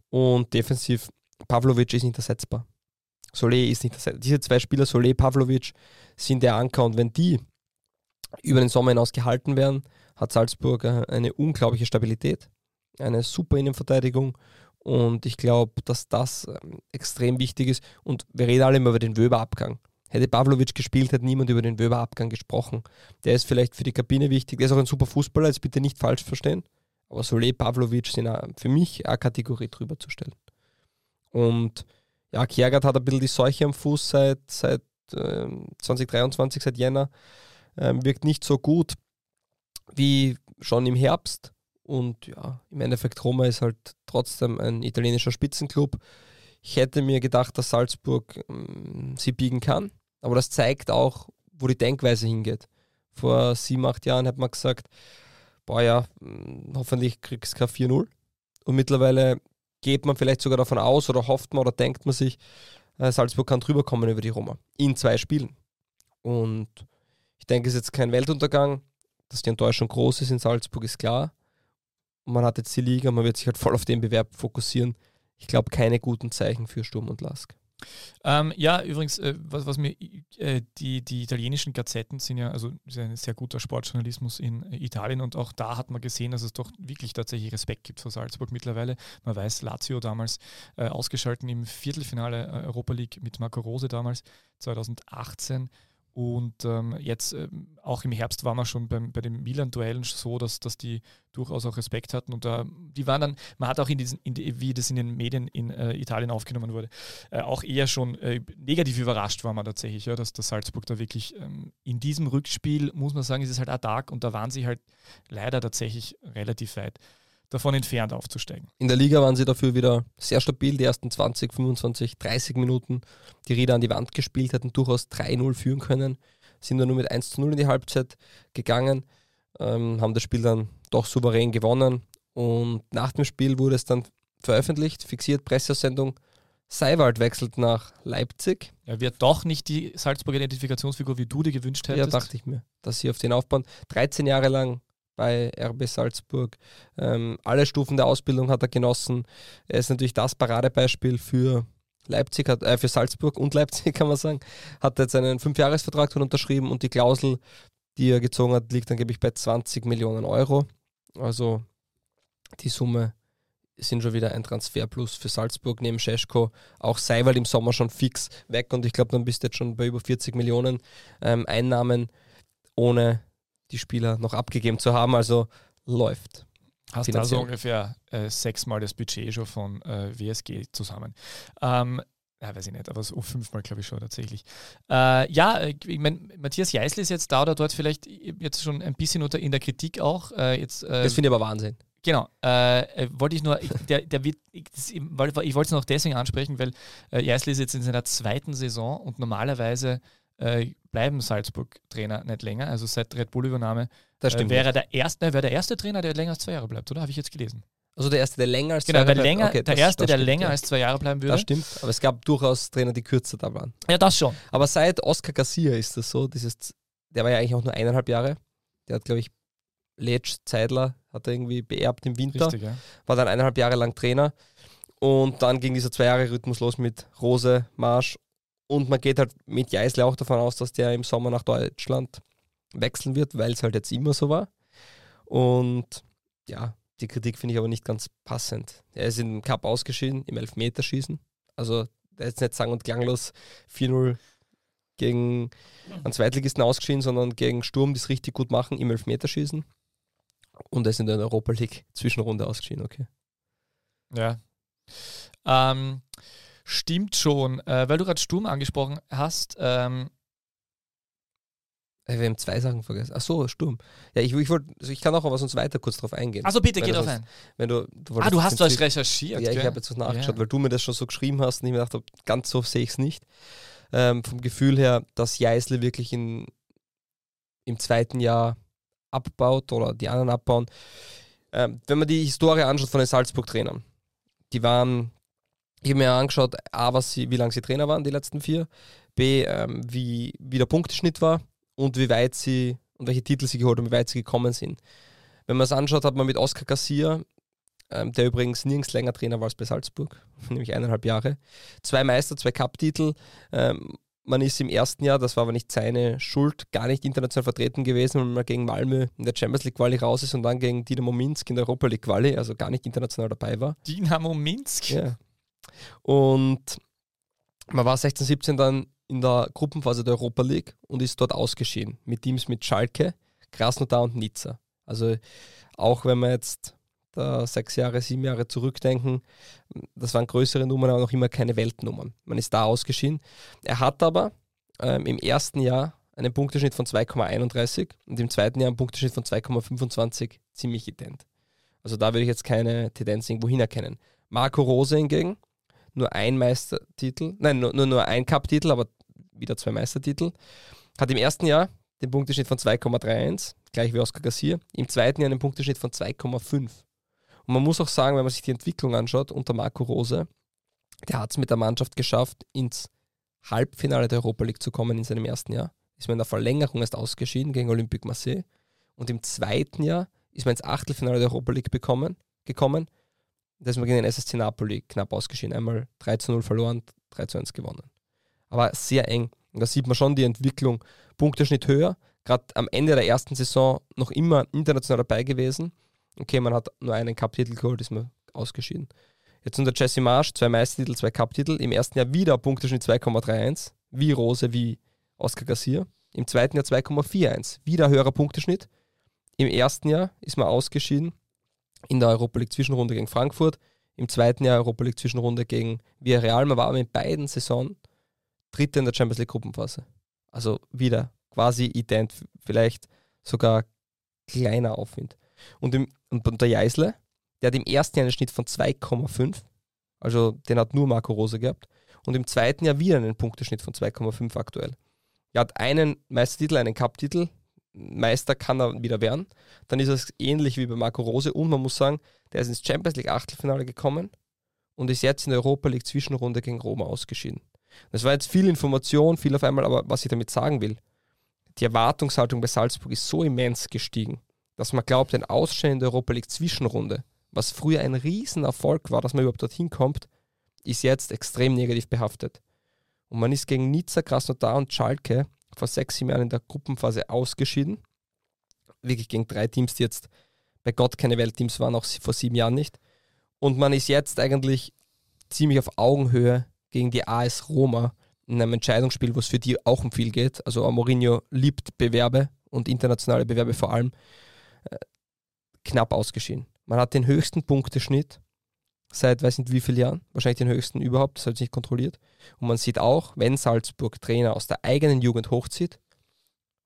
Und defensiv, Pavlovic ist nicht ersetzbar. Solé ist nicht ersetzbar. Diese zwei Spieler, Solé, Pavlovic, sind der Anker. Und wenn die über den Sommer hinaus gehalten werden, hat Salzburg eine unglaubliche Stabilität, eine super Innenverteidigung. Und ich glaube, dass das ähm, extrem wichtig ist. Und wir reden alle immer über den Wöber-Abgang. Hätte Pavlovic gespielt, hätte niemand über den Wöber-Abgang gesprochen. Der ist vielleicht für die Kabine wichtig. Der ist auch ein super Fußballer, jetzt bitte nicht falsch verstehen. Aber Solé, Pavlovic sind für mich eine Kategorie drüber zu stellen. Und ja, Kjergaard hat ein bisschen die Seuche am Fuß seit, seit äh, 2023, seit Jänner. Ähm, wirkt nicht so gut wie schon im Herbst. Und ja, im Endeffekt Roma ist halt trotzdem ein italienischer Spitzenclub. Ich hätte mir gedacht, dass Salzburg ähm, sie biegen kann. Aber das zeigt auch, wo die Denkweise hingeht. Vor sieben, acht Jahren hat man gesagt, boah ja, hm, hoffentlich kriegst du kein 4-0. Und mittlerweile geht man vielleicht sogar davon aus oder hofft man oder denkt man sich, äh, Salzburg kann drüber kommen über die Roma. In zwei Spielen. Und ich denke, es ist jetzt kein Weltuntergang. Dass die Enttäuschung groß ist in Salzburg, ist klar. Man hat jetzt die Liga, man wird sich halt voll auf den Bewerb fokussieren. Ich glaube, keine guten Zeichen für Sturm und Lask. Ähm, ja, übrigens, äh, was, was, mir äh, die, die italienischen Gazetten sind ja, also ist ein sehr guter Sportjournalismus in äh, Italien und auch da hat man gesehen, dass es doch wirklich tatsächlich Respekt gibt vor Salzburg mittlerweile. Man weiß, Lazio damals äh, ausgeschalten im Viertelfinale äh, Europa League mit Marco Rose damals 2018 Und ähm, jetzt, äh, auch im Herbst, waren wir schon beim, bei den Milan-Duellen so, dass, dass die durchaus auch Respekt hatten. Und äh, die waren dann, man hat auch in diesen, in die, wie das in den Medien in äh, Italien aufgenommen wurde, äh, auch eher schon äh, negativ überrascht war man tatsächlich, ja, dass der Salzburg da wirklich ähm, in diesem Rückspiel, muss man sagen, ist es halt Tag und da waren sie halt leider tatsächlich relativ weit davon entfernt aufzusteigen. In der Liga waren sie dafür wieder sehr stabil, die ersten 20, 25, 30 Minuten, die Rieder an die Wand gespielt hätten, durchaus 3-0 führen können, sind dann nur mit 1 0 in die Halbzeit gegangen, ähm, haben das Spiel dann doch souverän gewonnen und nach dem Spiel wurde es dann veröffentlicht, fixiert, Pressesendung, Seiwald wechselt nach Leipzig. Er wird doch nicht die Salzburger Identifikationsfigur, wie du dir gewünscht hättest. Ja, dachte ich mir, dass sie auf den aufbauen. 13 Jahre lang bei RB Salzburg. Ähm, alle Stufen der Ausbildung hat er genossen. Er ist natürlich das Paradebeispiel für Leipzig, hat, äh, für Salzburg und Leipzig, kann man sagen. Hat jetzt einen Fünfjahresvertrag unterschrieben und die Klausel, die er gezogen hat, liegt angeblich bei 20 Millionen Euro. Also die Summe sind schon wieder ein Transferplus für Salzburg neben Scheschko. Auch Seiwald im Sommer schon fix weg und ich glaube, dann bist du jetzt schon bei über 40 Millionen ähm, Einnahmen ohne die Spieler noch abgegeben zu haben. Also läuft. Hast du also ungefähr äh, sechsmal das Budget schon von äh, WSG zusammen. Ähm, ja, weiß ich nicht, aber so fünfmal glaube ich schon tatsächlich. Äh, ja, äh, ich mein, Matthias Jeißl ist jetzt da oder dort vielleicht jetzt schon ein bisschen unter, in der Kritik auch. Äh, jetzt, äh, das finde ich aber Wahnsinn. Genau, äh, wollte ich nur, der, der wird, ich, ich wollte es noch deswegen ansprechen, weil äh, Jeißl ist jetzt in seiner zweiten Saison und normalerweise äh, bleiben Salzburg-Trainer nicht länger. Also seit Red Bull-Übernahme äh, wäre der erste, wäre der erste Trainer, der länger als zwei Jahre bleibt, oder? Habe ich jetzt gelesen. Also der erste, der länger als genau, zwei Jahre länger, okay, Der das, erste, das der stimmt, länger ja. als zwei Jahre bleiben würde. Das stimmt, aber es gab durchaus Trainer, die kürzer da waren. Ja, das schon. Aber seit Oscar Garcia ist das so, dieses, der war ja eigentlich auch nur eineinhalb Jahre. Der hat, glaube ich, Letsch Zeidler hat er irgendwie beerbt im Winter. Richtig, ja. War dann eineinhalb Jahre lang Trainer. Und dann ging dieser zwei Jahre Rhythmus los mit Rose, Marsch und man geht halt mit Geisler auch davon aus, dass der im Sommer nach Deutschland wechseln wird, weil es halt jetzt immer so war. Und ja, die Kritik finde ich aber nicht ganz passend. Er ist im Cup ausgeschieden, im Elfmeterschießen. Also der ist nicht sang- und klanglos 4-0 gegen einen Zweitligisten ausgeschieden, sondern gegen Sturm, die es richtig gut machen, im Elfmeterschießen. Und er ist in der Europa League Zwischenrunde ausgeschieden, okay. Ja. Ähm, Stimmt schon, äh, weil du gerade Sturm angesprochen hast. Ähm, wir haben zwei Sachen vergessen. Ach so, Sturm. Ja, ich, ich, wollt, also ich kann auch aber sonst weiter kurz drauf eingehen. Also bitte, geh drauf ein. Wenn du, du ah, du hast was recherchiert. Ja, ich habe jetzt was nachgeschaut, ja. weil du mir das schon so geschrieben hast und ich mir gedacht habe, ganz so sehe ich es nicht. Ähm, vom Gefühl her, dass Jeißle wirklich in, im zweiten Jahr abbaut oder die anderen abbauen. Ähm, wenn man die Historie anschaut von den Salzburg-Trainern, die waren ich habe mir angeschaut, A, was sie, wie lange sie Trainer waren, die letzten vier, B, ähm, wie, wie der Punkteschnitt war und wie weit sie und welche Titel sie geholt haben, wie weit sie gekommen sind. Wenn man es anschaut, hat man mit Oscar Garcia, ähm, der übrigens nirgends länger Trainer war als bei Salzburg, nämlich eineinhalb Jahre, zwei Meister, zwei Cup-Titel. Ähm, man ist im ersten Jahr, das war aber nicht seine Schuld, gar nicht international vertreten gewesen, weil man gegen Malmö in der Champions League Quali raus ist und dann gegen Dynamo Minsk in der Europa League Quali, also gar nicht international dabei war. Dynamo Minsk? Ja, und man war 16, 17 dann in der Gruppenphase der Europa League und ist dort ausgeschieden. Mit Teams mit Schalke, Krasnodar und Nizza. Also auch wenn wir jetzt da sechs Jahre, sieben Jahre zurückdenken, das waren größere Nummern, aber noch immer keine Weltnummern. Man ist da ausgeschieden. Er hat aber ähm, im ersten Jahr einen Punkteschnitt von 2,31 und im zweiten Jahr einen Punkteschnitt von 2,25 ziemlich ident. Also da würde ich jetzt keine Tendenz irgendwo hin erkennen. Marco Rose hingegen nur ein Meistertitel, nein, nur, nur, nur ein Cup-Titel, aber wieder zwei Meistertitel. Hat im ersten Jahr den Punkteschnitt von 2,31, gleich wie Oscar Garcia. Im zweiten Jahr einen Punkteschnitt von 2,5. Und man muss auch sagen, wenn man sich die Entwicklung anschaut unter Marco Rose, der hat es mit der Mannschaft geschafft, ins Halbfinale der Europa League zu kommen in seinem ersten Jahr. Ist man in der Verlängerung erst ausgeschieden gegen Olympique Marseille. Und im zweiten Jahr ist man ins Achtelfinale der Europa League bekommen, gekommen da ist man gegen den SSC Napoli knapp ausgeschieden. Einmal 3 zu 0 verloren, 3 zu 1 gewonnen. Aber sehr eng. Da sieht man schon die Entwicklung. Punkteschnitt höher. Gerade am Ende der ersten Saison noch immer international dabei gewesen. Okay, man hat nur einen Cup-Titel geholt, ist man ausgeschieden. Jetzt unter Jesse Marsch, zwei Meistertitel, zwei Cup-Titel. Im ersten Jahr wieder Punkteschnitt 2,31. Wie Rose, wie Oscar Garcia. im zweiten Jahr 2,41. Wieder höherer Punkteschnitt. Im ersten Jahr ist man ausgeschieden in der Europa League Zwischenrunde gegen Frankfurt. Im zweiten Jahr Europa League Zwischenrunde gegen Villarreal. Man war aber in beiden Saisonen Dritter in der Champions League Gruppenphase. Also wieder quasi ident, vielleicht sogar kleiner Aufwind. Und, im, und der Jeisle, der hat im ersten Jahr einen Schnitt von 2,5. Also den hat nur Marco Rose gehabt. Und im zweiten Jahr wieder einen Punkteschnitt von 2,5 aktuell. Er hat einen Meistertitel, einen Cup-Titel. Meister kann er wieder werden. Dann ist es ähnlich wie bei Marco Rose. Und man muss sagen, der ist ins Champions League Achtelfinale gekommen und ist jetzt in der Europa League Zwischenrunde gegen Roma ausgeschieden. Das war jetzt viel Information, viel auf einmal, aber was ich damit sagen will, die Erwartungshaltung bei Salzburg ist so immens gestiegen, dass man glaubt, ein Ausscheiden in der Europa League Zwischenrunde, was früher ein Riesenerfolg war, dass man überhaupt dorthin kommt, ist jetzt extrem negativ behaftet. Und man ist gegen Nizza, Krasnodar und Schalke vor sechs, sieben Jahren in der Gruppenphase ausgeschieden. Wirklich gegen drei Teams, die jetzt bei Gott keine Weltteams waren, auch vor sieben Jahren nicht. Und man ist jetzt eigentlich ziemlich auf Augenhöhe gegen die AS Roma in einem Entscheidungsspiel, wo es für die auch um viel geht. Also Mourinho liebt Bewerbe und internationale Bewerbe vor allem. Äh, knapp ausgeschieden. Man hat den höchsten Punkteschnitt seit weiß nicht wie vielen Jahren, wahrscheinlich den höchsten überhaupt, das hat sich nicht kontrolliert. Und man sieht auch, wenn Salzburg Trainer aus der eigenen Jugend hochzieht,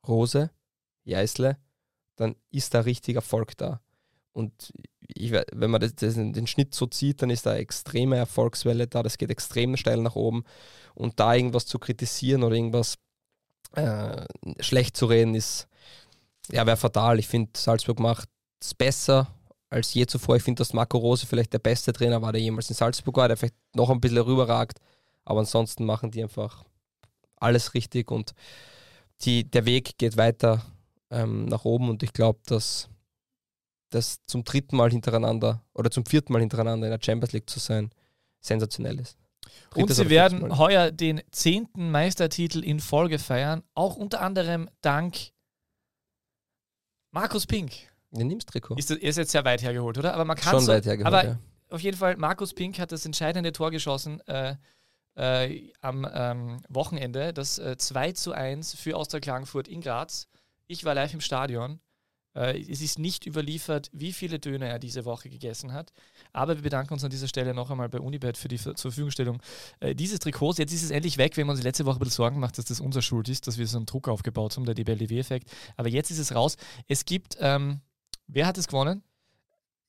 Rose, Jeißle, dann ist da richtig Erfolg da. Und ich, wenn man das, das, den Schnitt so zieht, dann ist da extreme Erfolgswelle da, das geht extrem steil nach oben. Und da irgendwas zu kritisieren oder irgendwas äh, schlecht zu reden, ist, ja, wäre fatal. Ich finde, Salzburg macht es besser als je zuvor. Ich finde, dass Marco Rose vielleicht der beste Trainer war, der jemals in Salzburg war, der vielleicht noch ein bisschen rüberragt. Aber ansonsten machen die einfach alles richtig und die, der Weg geht weiter ähm, nach oben und ich glaube, dass das zum dritten Mal hintereinander oder zum vierten Mal hintereinander in der Champions League zu sein, sensationell ist. Drittes und sie werden heuer den zehnten Meistertitel in Folge feiern, auch unter anderem dank Markus Pink. Den nimmst Trikot. Ist, ist jetzt sehr weit hergeholt, oder? Aber man kann Schon so, weit hergeholt, aber ja. auf jeden Fall, Markus Pink hat das entscheidende Tor geschossen äh, äh, am ähm, Wochenende, das äh, 2 zu 1 für Austria Klagenfurt in Graz. Ich war live im Stadion. Äh, es ist nicht überliefert, wie viele Döner er diese Woche gegessen hat. Aber wir bedanken uns an dieser Stelle noch einmal bei Unibet für die zur Verfügungstellung äh, dieses Trikots. Jetzt ist es endlich weg, wenn man sich letzte Woche ein bisschen Sorgen macht, dass das unser Schuld ist, dass wir so einen Druck aufgebaut haben, der DBLDW-Effekt. Aber jetzt ist es raus. Es gibt, ähm, wer hat es gewonnen?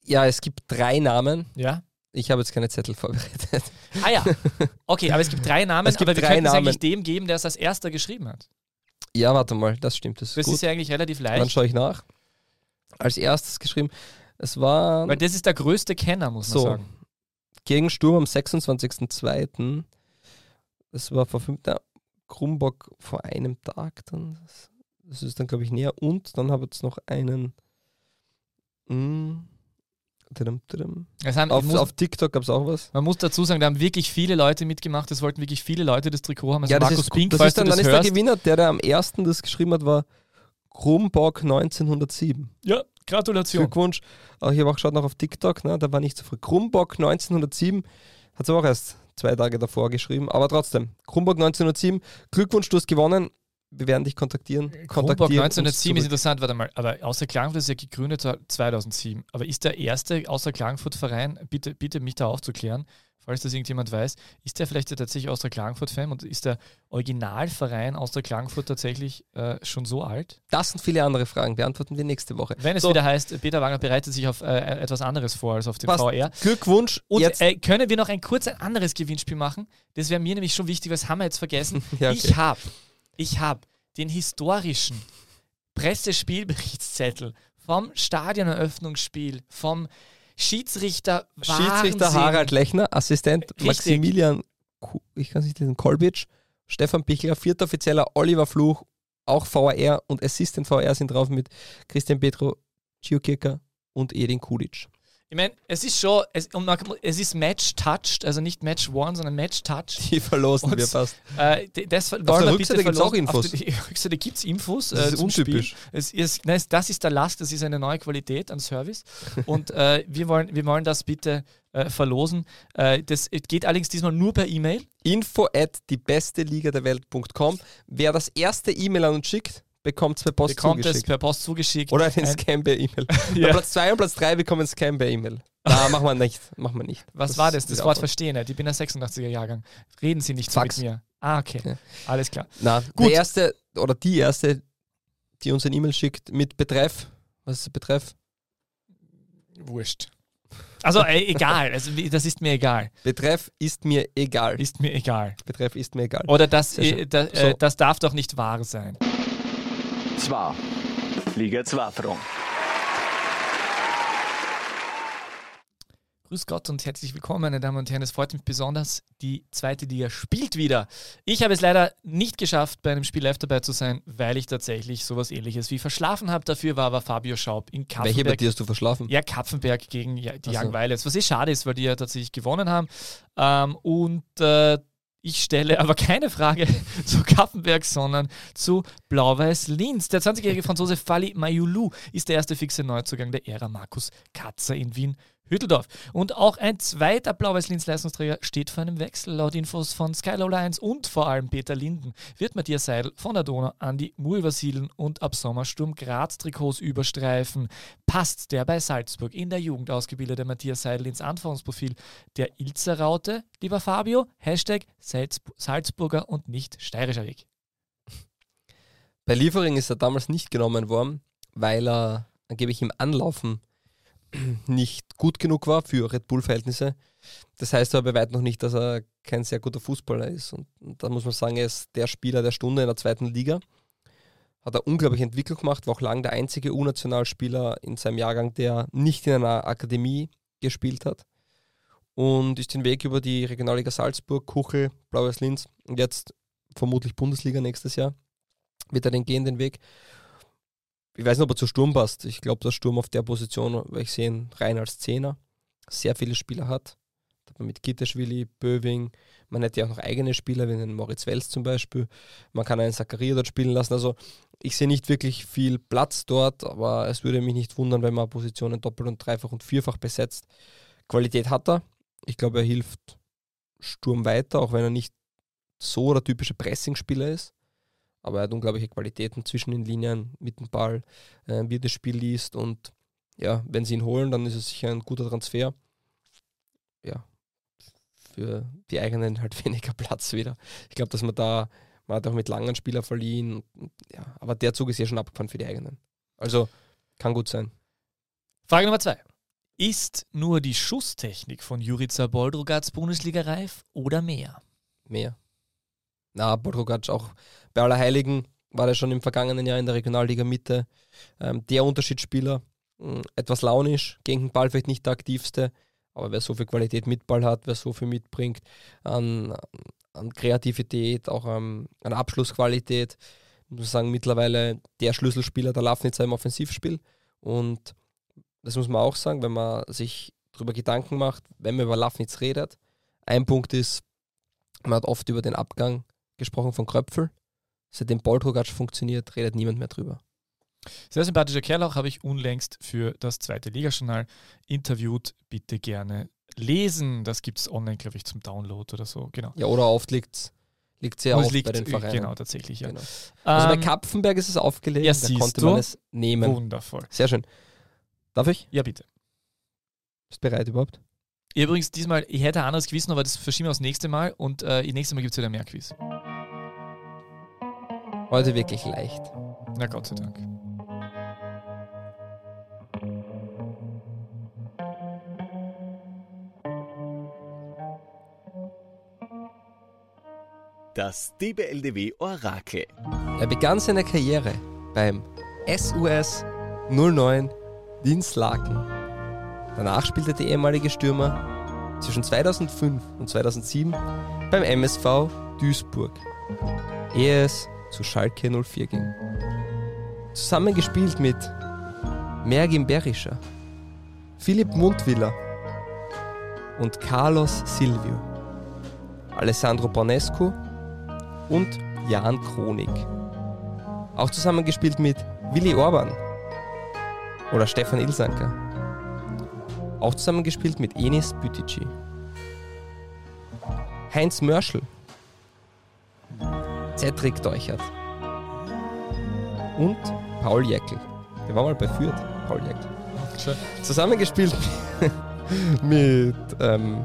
Ja, es gibt drei Namen. Ja. Ich habe jetzt keine Zettel vorbereitet. Ah ja, okay, aber es gibt drei Namen, Es gibt aber wir drei können es eigentlich dem geben, der es als erster geschrieben hat. Ja, warte mal, das stimmt. Das ist Das gut. ist ja eigentlich relativ Dann leicht, schaue ich nach. Als erstes geschrieben, es war weil das ist der größte Kenner, muss man so sagen. gegen Sturm am 26.02. Das war vor fünf Tagen. Krumbock vor einem Tag dann. Das ist dann, glaube ich, näher. Und dann habe ich jetzt noch einen. Mm, haben, Auf, muss, auf TikTok gab es auch was. man muss dazu sagen, da haben wirklich viele Leute mitgemacht. Es wollten wirklich viele Leute das Trikot haben. Also ja, Markus ist, Pink, das falls ist dann, du dann das ist hörst. der Gewinner, der, der am ersten das geschrieben hat, war Krumbock 1907. Ja, Gratulation. Glückwunsch. Auch ich habe auch geschaut noch auf TikTok, ne, da war nicht so früh. Krumbock 1907 hat es auch erst zwei Tage davor geschrieben, aber trotzdem. Krumbock 1907, Glückwunsch, du hast gewonnen. Wir werden dich kontaktieren. Kronborg kontaktieren uns 1907 ist interessant, warte mal, aber außer Klagenfurt ist ja gegründet 2007. Aber ist der erste außer Klagenfurt-Verein, bitte, bitte mich da aufzuklären, falls das irgendjemand weiß, ist der vielleicht tatsächlich Austria Klagenfurt-Fan und ist der Originalverein Austria Klagenfurt tatsächlich äh, schon so alt? Das und viele andere Fragen beantworten wir nächste Woche. Wenn es So. wieder heißt, Peter Wagner bereitet sich auf äh, etwas anderes vor als auf den Passt. VR. Glückwunsch. Und jetzt. äh, können wir noch ein kurz ein anderes Gewinnspiel machen? Das wäre mir nämlich schon wichtig, was haben wir jetzt vergessen? Ja, okay. Ich habe ich hab den historischen Pressespielberichtszettel vom Stadioneröffnungsspiel, vom Schiedsrichter Schiedsrichter Wahnsinn. Harald Lechner, Assistent Richtig. Maximilian, ich kann es nicht lesen, Kolbitsch, Stefan Pichler, vierter Offizieller Oliver Fluch, auch VR und Assistant VR sind drauf mit Christian Petro, Gio Kirker und Edin Kulic. Ich meine, es ist schon, es, und man, es ist Match-touched, also nicht Match-won, sondern Match-touched. Die verlosen Und wir fast. Äh, das wollen der Rückseite bitte gibt's auch. Infos. Auf der Rückseite gibt es Infos. Das äh, ist untypisch. Es ist, nein, das ist der Last, das ist eine neue Qualität an Service. Und äh, wir, wollen, wir wollen das bitte äh, verlosen. Äh, das geht allerdings diesmal nur per E-Mail. Info at die beste Liga der Welt.com. Wer das erste E-Mail an uns schickt, bekommt es per Post bekommt zugeschickt. es per Post zugeschickt. Oder einen Scam per E-Mail. Ja. Platz 2 und Platz 3 bekommen Scam per E-Mail. Na, machen wir nicht. Machen wir nicht. Was war das? Das Wort verstehen. Ich bin ein 86er Jahrgang. Reden Sie nicht so mit mir. Ah, okay. Ja. Alles klar. Na, Gut. der erste oder die erste, die uns ein E-Mail schickt mit Betreff. Was ist der Betreff? Wurscht. Also äh, egal, also, das ist mir egal. Betreff ist mir egal. Ist mir egal. Betreff ist mir egal. Oder das, Sehr schön. äh, da, So. äh, das darf doch nicht wahr sein. Zwei. Liga 2 Front. Grüß Gott und herzlich willkommen, meine Damen und Herren. Es freut mich besonders, die zweite Liga spielt wieder. Ich habe es leider nicht geschafft, bei einem Spiel live dabei zu sein, weil ich tatsächlich sowas ähnliches wie verschlafen habe. Dafür war aber Fabio Schaub in Welche bei Kapfenberg. dir hast du verschlafen? Ja, Kapfenberg gegen ja, die Ach so. Young Violets, was eh schade ist, weil die ja tatsächlich gewonnen haben. Ähm, und äh, ich stelle aber keine Frage zu Kapfenberg, sondern zu Blau-Weiß Linz. Der 20-jährige Franzose Fali Mayulu ist der erste fixe Neuzugang der Ära Markus Katzer in Wien. Hütteldorf. Und auch ein zweiter Blau-Weiß-Linz-Leistungsträger steht vor einem Wechsel. Laut Infos von Skylow 1 und vor allem Peter Linden wird Matthias Seidel von der Donau an die Mur übersiedeln und ab Sommersturm Graz Trikots überstreifen. Passt der bei Salzburg in der Jugend ausgebildete Matthias Seidel ins Anforderungsprofil der Ilzer Raute? Lieber Fabio, Hashtag Salz Salzburger und nicht steirischer Weg. Bei Liefering ist er damals nicht genommen worden, weil er angeblich im Anlaufen nicht gut genug war für Red Bull-Verhältnisse. Das heißt aber weitem noch nicht, dass er kein sehr guter Fußballer ist. Und, und da muss man sagen, er ist der Spieler der Stunde in der zweiten Liga. Hat er unglaublich Entwicklung gemacht, war auch lange der einzige U-Nationalspieler in seinem Jahrgang, der nicht in einer Akademie gespielt hat. Und ist den Weg über die Regionalliga Salzburg, Kuchel, Blaues Linz und jetzt vermutlich Bundesliga nächstes Jahr wird er den gehen, den Weg. Ich weiß nicht, ob er zu Sturm passt. Ich glaube, dass Sturm auf der Position, weil ich sehe ihn rein als Zehner, sehr viele Spieler hat. Mit Gitterschwili, Böwing, man hätte ja auch noch eigene Spieler, wie einen Moritz Wels zum Beispiel. Man kann einen Zakaria dort spielen lassen. Also ich sehe nicht wirklich viel Platz dort, aber es würde mich nicht wundern, wenn man Positionen doppelt und dreifach und vierfach besetzt. Qualität hat er. Ich glaube, er hilft Sturm weiter, auch wenn er nicht so der typische Pressing-Spieler ist aber er hat unglaubliche Qualitäten zwischen den Linien, mit dem Ball, äh, wie das Spiel liest und ja, wenn sie ihn holen, dann ist es sicher ein guter Transfer. Ja, für die eigenen halt weniger Platz wieder. Ich glaube, dass man da, man hat auch mit langen Spielern verliehen, ja, aber der Zug ist ja schon abgefahren für die eigenen. Also kann gut sein. Frage Nummer zwei. Ist nur die Schusstechnik von Jurica Boldrogats Bundesliga reif oder mehr? Mehr. Na, Bodrogac auch bei Allerheiligen war er schon im vergangenen Jahr in der Regionalliga Mitte ähm, der Unterschiedsspieler. Mh, etwas launisch, gegen den Ball vielleicht nicht der aktivste, aber wer so viel Qualität mit Ball hat, wer so viel mitbringt an, an Kreativität, auch ähm, an Abschlussqualität, muss man sagen, mittlerweile der Schlüsselspieler der Lafnitzer im Offensivspiel. Und das muss man auch sagen, wenn man sich darüber Gedanken macht, wenn man über Lafnitz redet. Ein Punkt ist, man hat oft über den Abgang gesprochen von Kröpfel. Seitdem Boltrogatsch funktioniert, redet niemand mehr drüber. Sehr sympathischer Kerl auch, habe ich unlängst für das zweite Ligajournal interviewt. Bitte gerne lesen. Das gibt es online, glaube ich, zum Download oder so. Genau. Ja, oder oft liegt es sehr oft liegt, bei den äh, Vereinen. Genau, tatsächlich. Ja. Genau. Also bei Ähm, Kapfenberg ist es aufgelegt, ja, da konnte du. man es nehmen. Wundervoll. Sehr schön. Darf ich? Ja, bitte. Bist du bereit überhaupt? Übrigens, diesmal, ich hätte ein anderes Quiz, aber das verschieben wir aufs nächste Mal und äh, nächstes Mal gibt es wieder mehr Quiz. Heute wirklich leicht. Na Gott sei Dank. Das DBLDW Orakel. Er begann seine Karriere beim SUS 09 Dinslaken. Danach spielte der ehemalige Stürmer zwischen 2005 und 2007 beim MSV Duisburg, ehe es zu Schalke 04 ging. Zusammengespielt mit Mergin Berischer, Philipp Mundwiller und Carlos Silvio, Alessandro Bonescu und Jan Kronig. Auch zusammengespielt mit Willi Orban oder Stefan Ilsanker. Auch zusammengespielt mit Enis Bütici. Heinz Mörschel. Cedric Deuchert. Und Paul Jäckel. Der war mal bei Fürth, Paul Jäckel. Schön. Zusammengespielt mit ähm,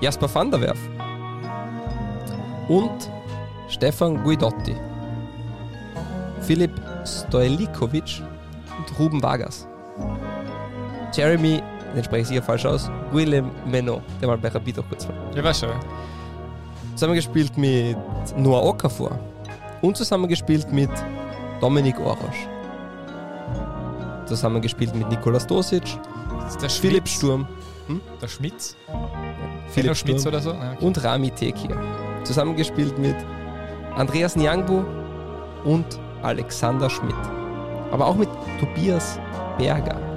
Jasper van der Werf und Stefan Guidotti, Philipp Stojlikovic und Ruben Vargas. Jeremy, den spreche ich sicher falsch aus, Willem Menno, der mal bei Rapid auch kurz war. Ja, war schön. Zusammengespielt mit Noah Okafor und zusammengespielt mit Dominik Orosch. Zusammengespielt mit Nikolas Dosic, der Philipp. Sturm, Der Schmitz? Philipp Philipp Schmitz oder so? Ja, okay. und Rami Tekir. Zusammengespielt mit Andreas Nyangbu und Alexander Schmidt. Aber auch mit Tobias Berger.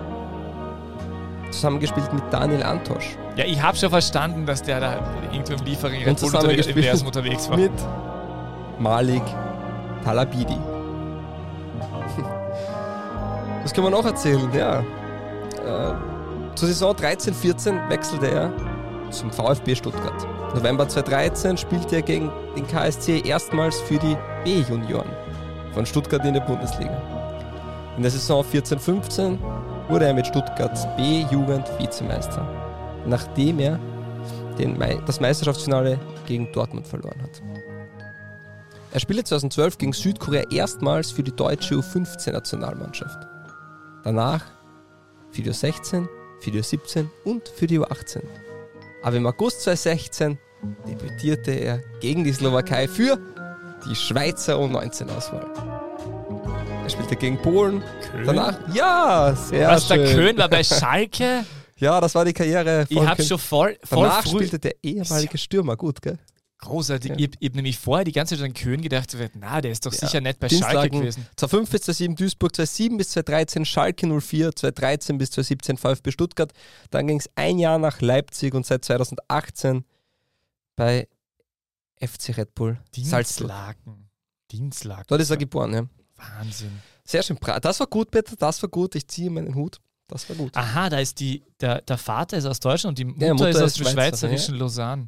Zusammengespielt mit Daniel Antosch. Ja, ich habe schon verstanden, dass der da irgendwo im Liefering Red Bull zusammengespielt Universum unterwegs war. Mit Malik Talabidi. Was kann man noch erzählen? Ja. Äh, zur Saison 13-14 wechselte er zum VfB Stuttgart. November 2013 spielte er gegen den KSC erstmals für die B-Junioren von Stuttgart in der Bundesliga. In der Saison 14-15 wurde er mit Stuttgarts B-Jugend Vizemeister, nachdem er den das Meisterschaftsfinale gegen Dortmund verloren hat. Er spielte 2012 gegen Südkorea erstmals für die deutsche U15-Nationalmannschaft. Danach für die U16, für die U17 und für die U18. Aber im August 2016 debütierte er gegen die Slowakei für die Schweizer U19-Auswahl. Er spielte gegen Polen. Köhn? Danach, ja, sehr Was, der schön. Köhn war bei Schalke? Ja, das war die Karriere Ich von habe Köhn. schon voll, voll Danach früh... spielte der ehemalige Stürmer gut, gell? Großartig. Ja. Ich, ich habe nämlich vorher die ganze Zeit an Köhn gedacht, na, der ist doch Ja. sicher nicht bei Schalke Dienstlagen gewesen. 2005 bis 2007 Duisburg, 2007 bis 2013 Schalke 04, 2013 bis 2017 VfB Stuttgart. Dann ging es ein Jahr nach Leipzig und seit 2018 bei FC Red Bull. Dienstlaken. Dienstlaken. Dort ist er geboren, ja. Wahnsinn. Sehr schön. Das war gut, Peter, das war gut. Ich ziehe meinen Hut. Das war gut. Aha, da ist die, der, der Vater ist aus Deutschland und die Mutter, Ja, Mutter ist aus ist dem Schweizer, schweizerischen Lausanne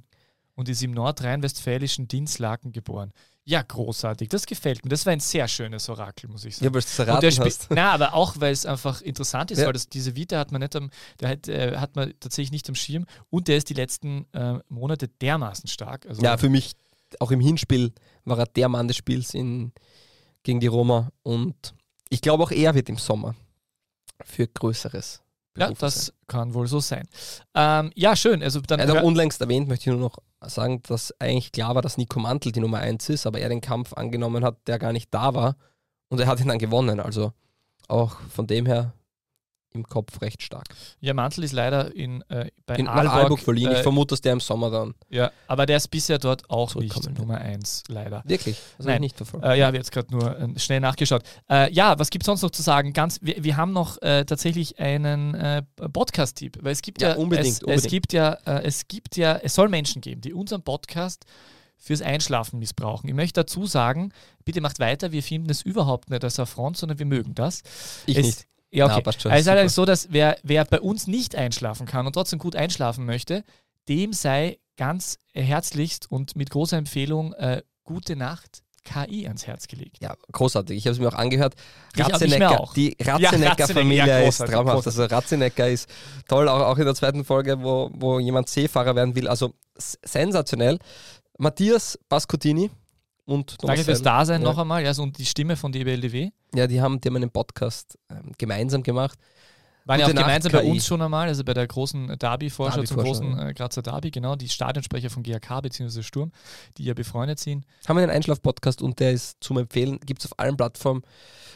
und ist im nordrhein-westfälischen Dienstlaken geboren. Ja, großartig. Das gefällt mir. Das war ein sehr schönes Orakel, muss ich sagen. Ja, weil es erraten hast. na, aber auch, weil es einfach interessant ist, Ja. weil das, diese Vita hat man nicht am, der hat, äh, hat man tatsächlich nicht am Schirm und der ist die letzten äh, Monate dermaßen stark. Also, Ja, für mich, auch im Hinspiel, war er der Mann des Spiels in, gegen die Roma. Und ich glaube auch er wird im Sommer für Größeres. ja, das sein. kann wohl so sein. Ähm, ja, schön. Also dann hör- unlängst erwähnt, möchte ich nur noch sagen, dass eigentlich klar war, dass Nico Mantel die Nummer 1 ist, aber er den Kampf angenommen hat, der gar nicht da war. Und er hat ihn dann gewonnen. Also auch von dem her im Kopf recht stark. ja, Mantel ist leider in, äh, bei In, Aalborg, Aalborg verliehen. ich äh, vermute, dass der im Sommer dann Ja, aber der ist bisher dort auch nicht. Nummer 1, leider. wirklich. Habe Nein. ich nicht verfolgt. Äh, ja, habe jetzt gerade nur äh, schnell nachgeschaut. Äh, ja, was gibt es sonst noch zu sagen? Ganz, wir, wir haben noch äh, tatsächlich einen Podcast-Tipp, weil es gibt ja, Ja, unbedingt, es, es unbedingt. gibt ja, es gibt ja, es soll Menschen geben, die unseren Podcast fürs Einschlafen missbrauchen. Ich möchte dazu sagen, bitte macht weiter, wir finden es überhaupt nicht als Affront, sondern wir mögen das. ich es, nicht. Ja, okay. Na, passt schon, also es ist super. allerdings so, dass wer, wer bei uns nicht einschlafen kann und trotzdem gut einschlafen möchte, dem sei ganz herzlichst und mit großer Empfehlung äh, Gute Nacht KI ans Herz gelegt. Ja, großartig. Ich habe es mir auch angehört. Ratzenecker, auch. die Ratzenecker-Familie Ratzenecker, ja, ist traumhaft. Also Ratzenecker ist toll, auch, auch in der zweiten Folge, wo, wo jemand Seefahrer werden will. Also sensationell. Matthias Pascotini und Danke fürs. Dasein Ja. noch einmal. Ja, so, und die Stimme von DBLDW. Ja, die haben, die haben einen Podcast ähm, gemeinsam gemacht. Waren ja auch gemeinsam bei KI. uns schon einmal, also bei der großen Derby-Vorschau zum großen äh, Grazer Derby, genau, die Stadionsprecher von GAK bzw. Sturm, die ja befreundet sind. Haben wir einen Einschlaf-Podcast und der ist zum Empfehlen. Gibt es auf allen Plattformen,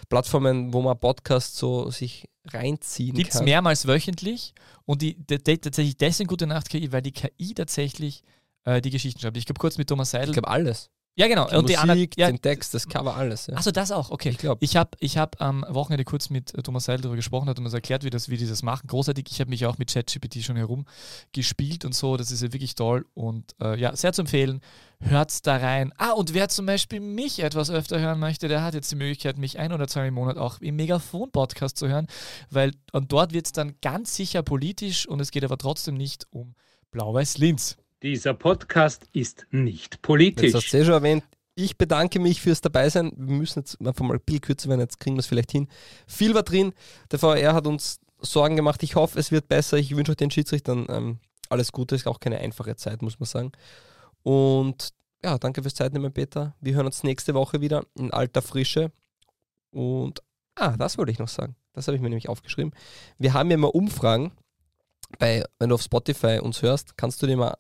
Plattformen, wo man Podcasts so sich reinziehen Gibt es kann. mehrmals wöchentlich und die, die, die tatsächlich deswegen Gute Nacht KI, weil die KI tatsächlich äh, die Geschichten schreibt. Ich glaube kurz mit Thomas Seidel, Ich glaube alles. Ja, genau. Die und Musik, die anderen, ja, den Text, das Cover, alles. Ja. Achso, das auch, okay. Ich glaub. Ich habe ich hab am Wochenende kurz mit äh, Thomas Seidel darüber gesprochen, hat uns erklärt, wie, das, wie die das machen. Großartig. Ich habe mich auch mit ChatGPT schon herumgespielt und so. Das ist ja wirklich toll und äh, ja, sehr zu empfehlen. Hört's da rein. Ah, und wer zum Beispiel mich etwas öfter hören möchte, der hat jetzt die Möglichkeit, mich ein oder zwei im Monat auch im Megafon-Podcast zu hören, weil und dort wird es dann ganz sicher politisch und es geht aber trotzdem nicht um Blau-Weiß-Linz. Dieser Podcast ist nicht politisch. hast du eh schon erwähnt. Ich bedanke mich fürs Dabeisein. Wir müssen jetzt einfach mal ein bisschen kürzer werden, jetzt kriegen wir es vielleicht hin. Viel war drin. Der VR hat uns Sorgen gemacht. Ich hoffe, es wird besser. Ich wünsche euch den Schiedsrichtern ähm, alles Gute. Ist auch keine einfache Zeit, muss man sagen. Und ja, danke fürs Zeitnehmen, Peter. Wir hören uns nächste Woche wieder in alter Frische. Und, ah, das wollte ich noch sagen. Das habe ich mir nämlich aufgeschrieben. Wir haben ja mal Umfragen. Bei, wenn du auf Spotify uns hörst, kannst du dir mal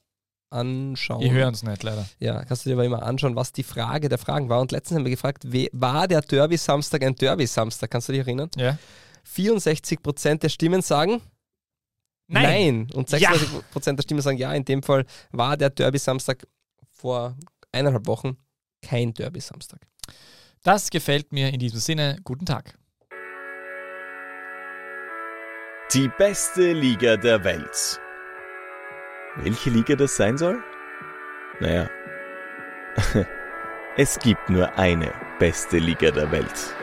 anschauen. Ihr hört uns nicht, leider. Ja, kannst du dir aber immer anschauen, was die Frage der Fragen war. Und letztens haben wir gefragt, war der Derby-Samstag ein Derby-Samstag? Kannst du dich erinnern? Ja. 64% der Stimmen sagen Nein. Und Ja. 36% der Stimmen sagen ja. In dem Fall war der Derby-Samstag vor eineinhalb Wochen kein Derby-Samstag. Das gefällt mir in diesem Sinne. Guten Tag. Die beste Liga der Welt. Welche Liga das sein soll? Naja, es gibt nur eine beste Liga der Welt.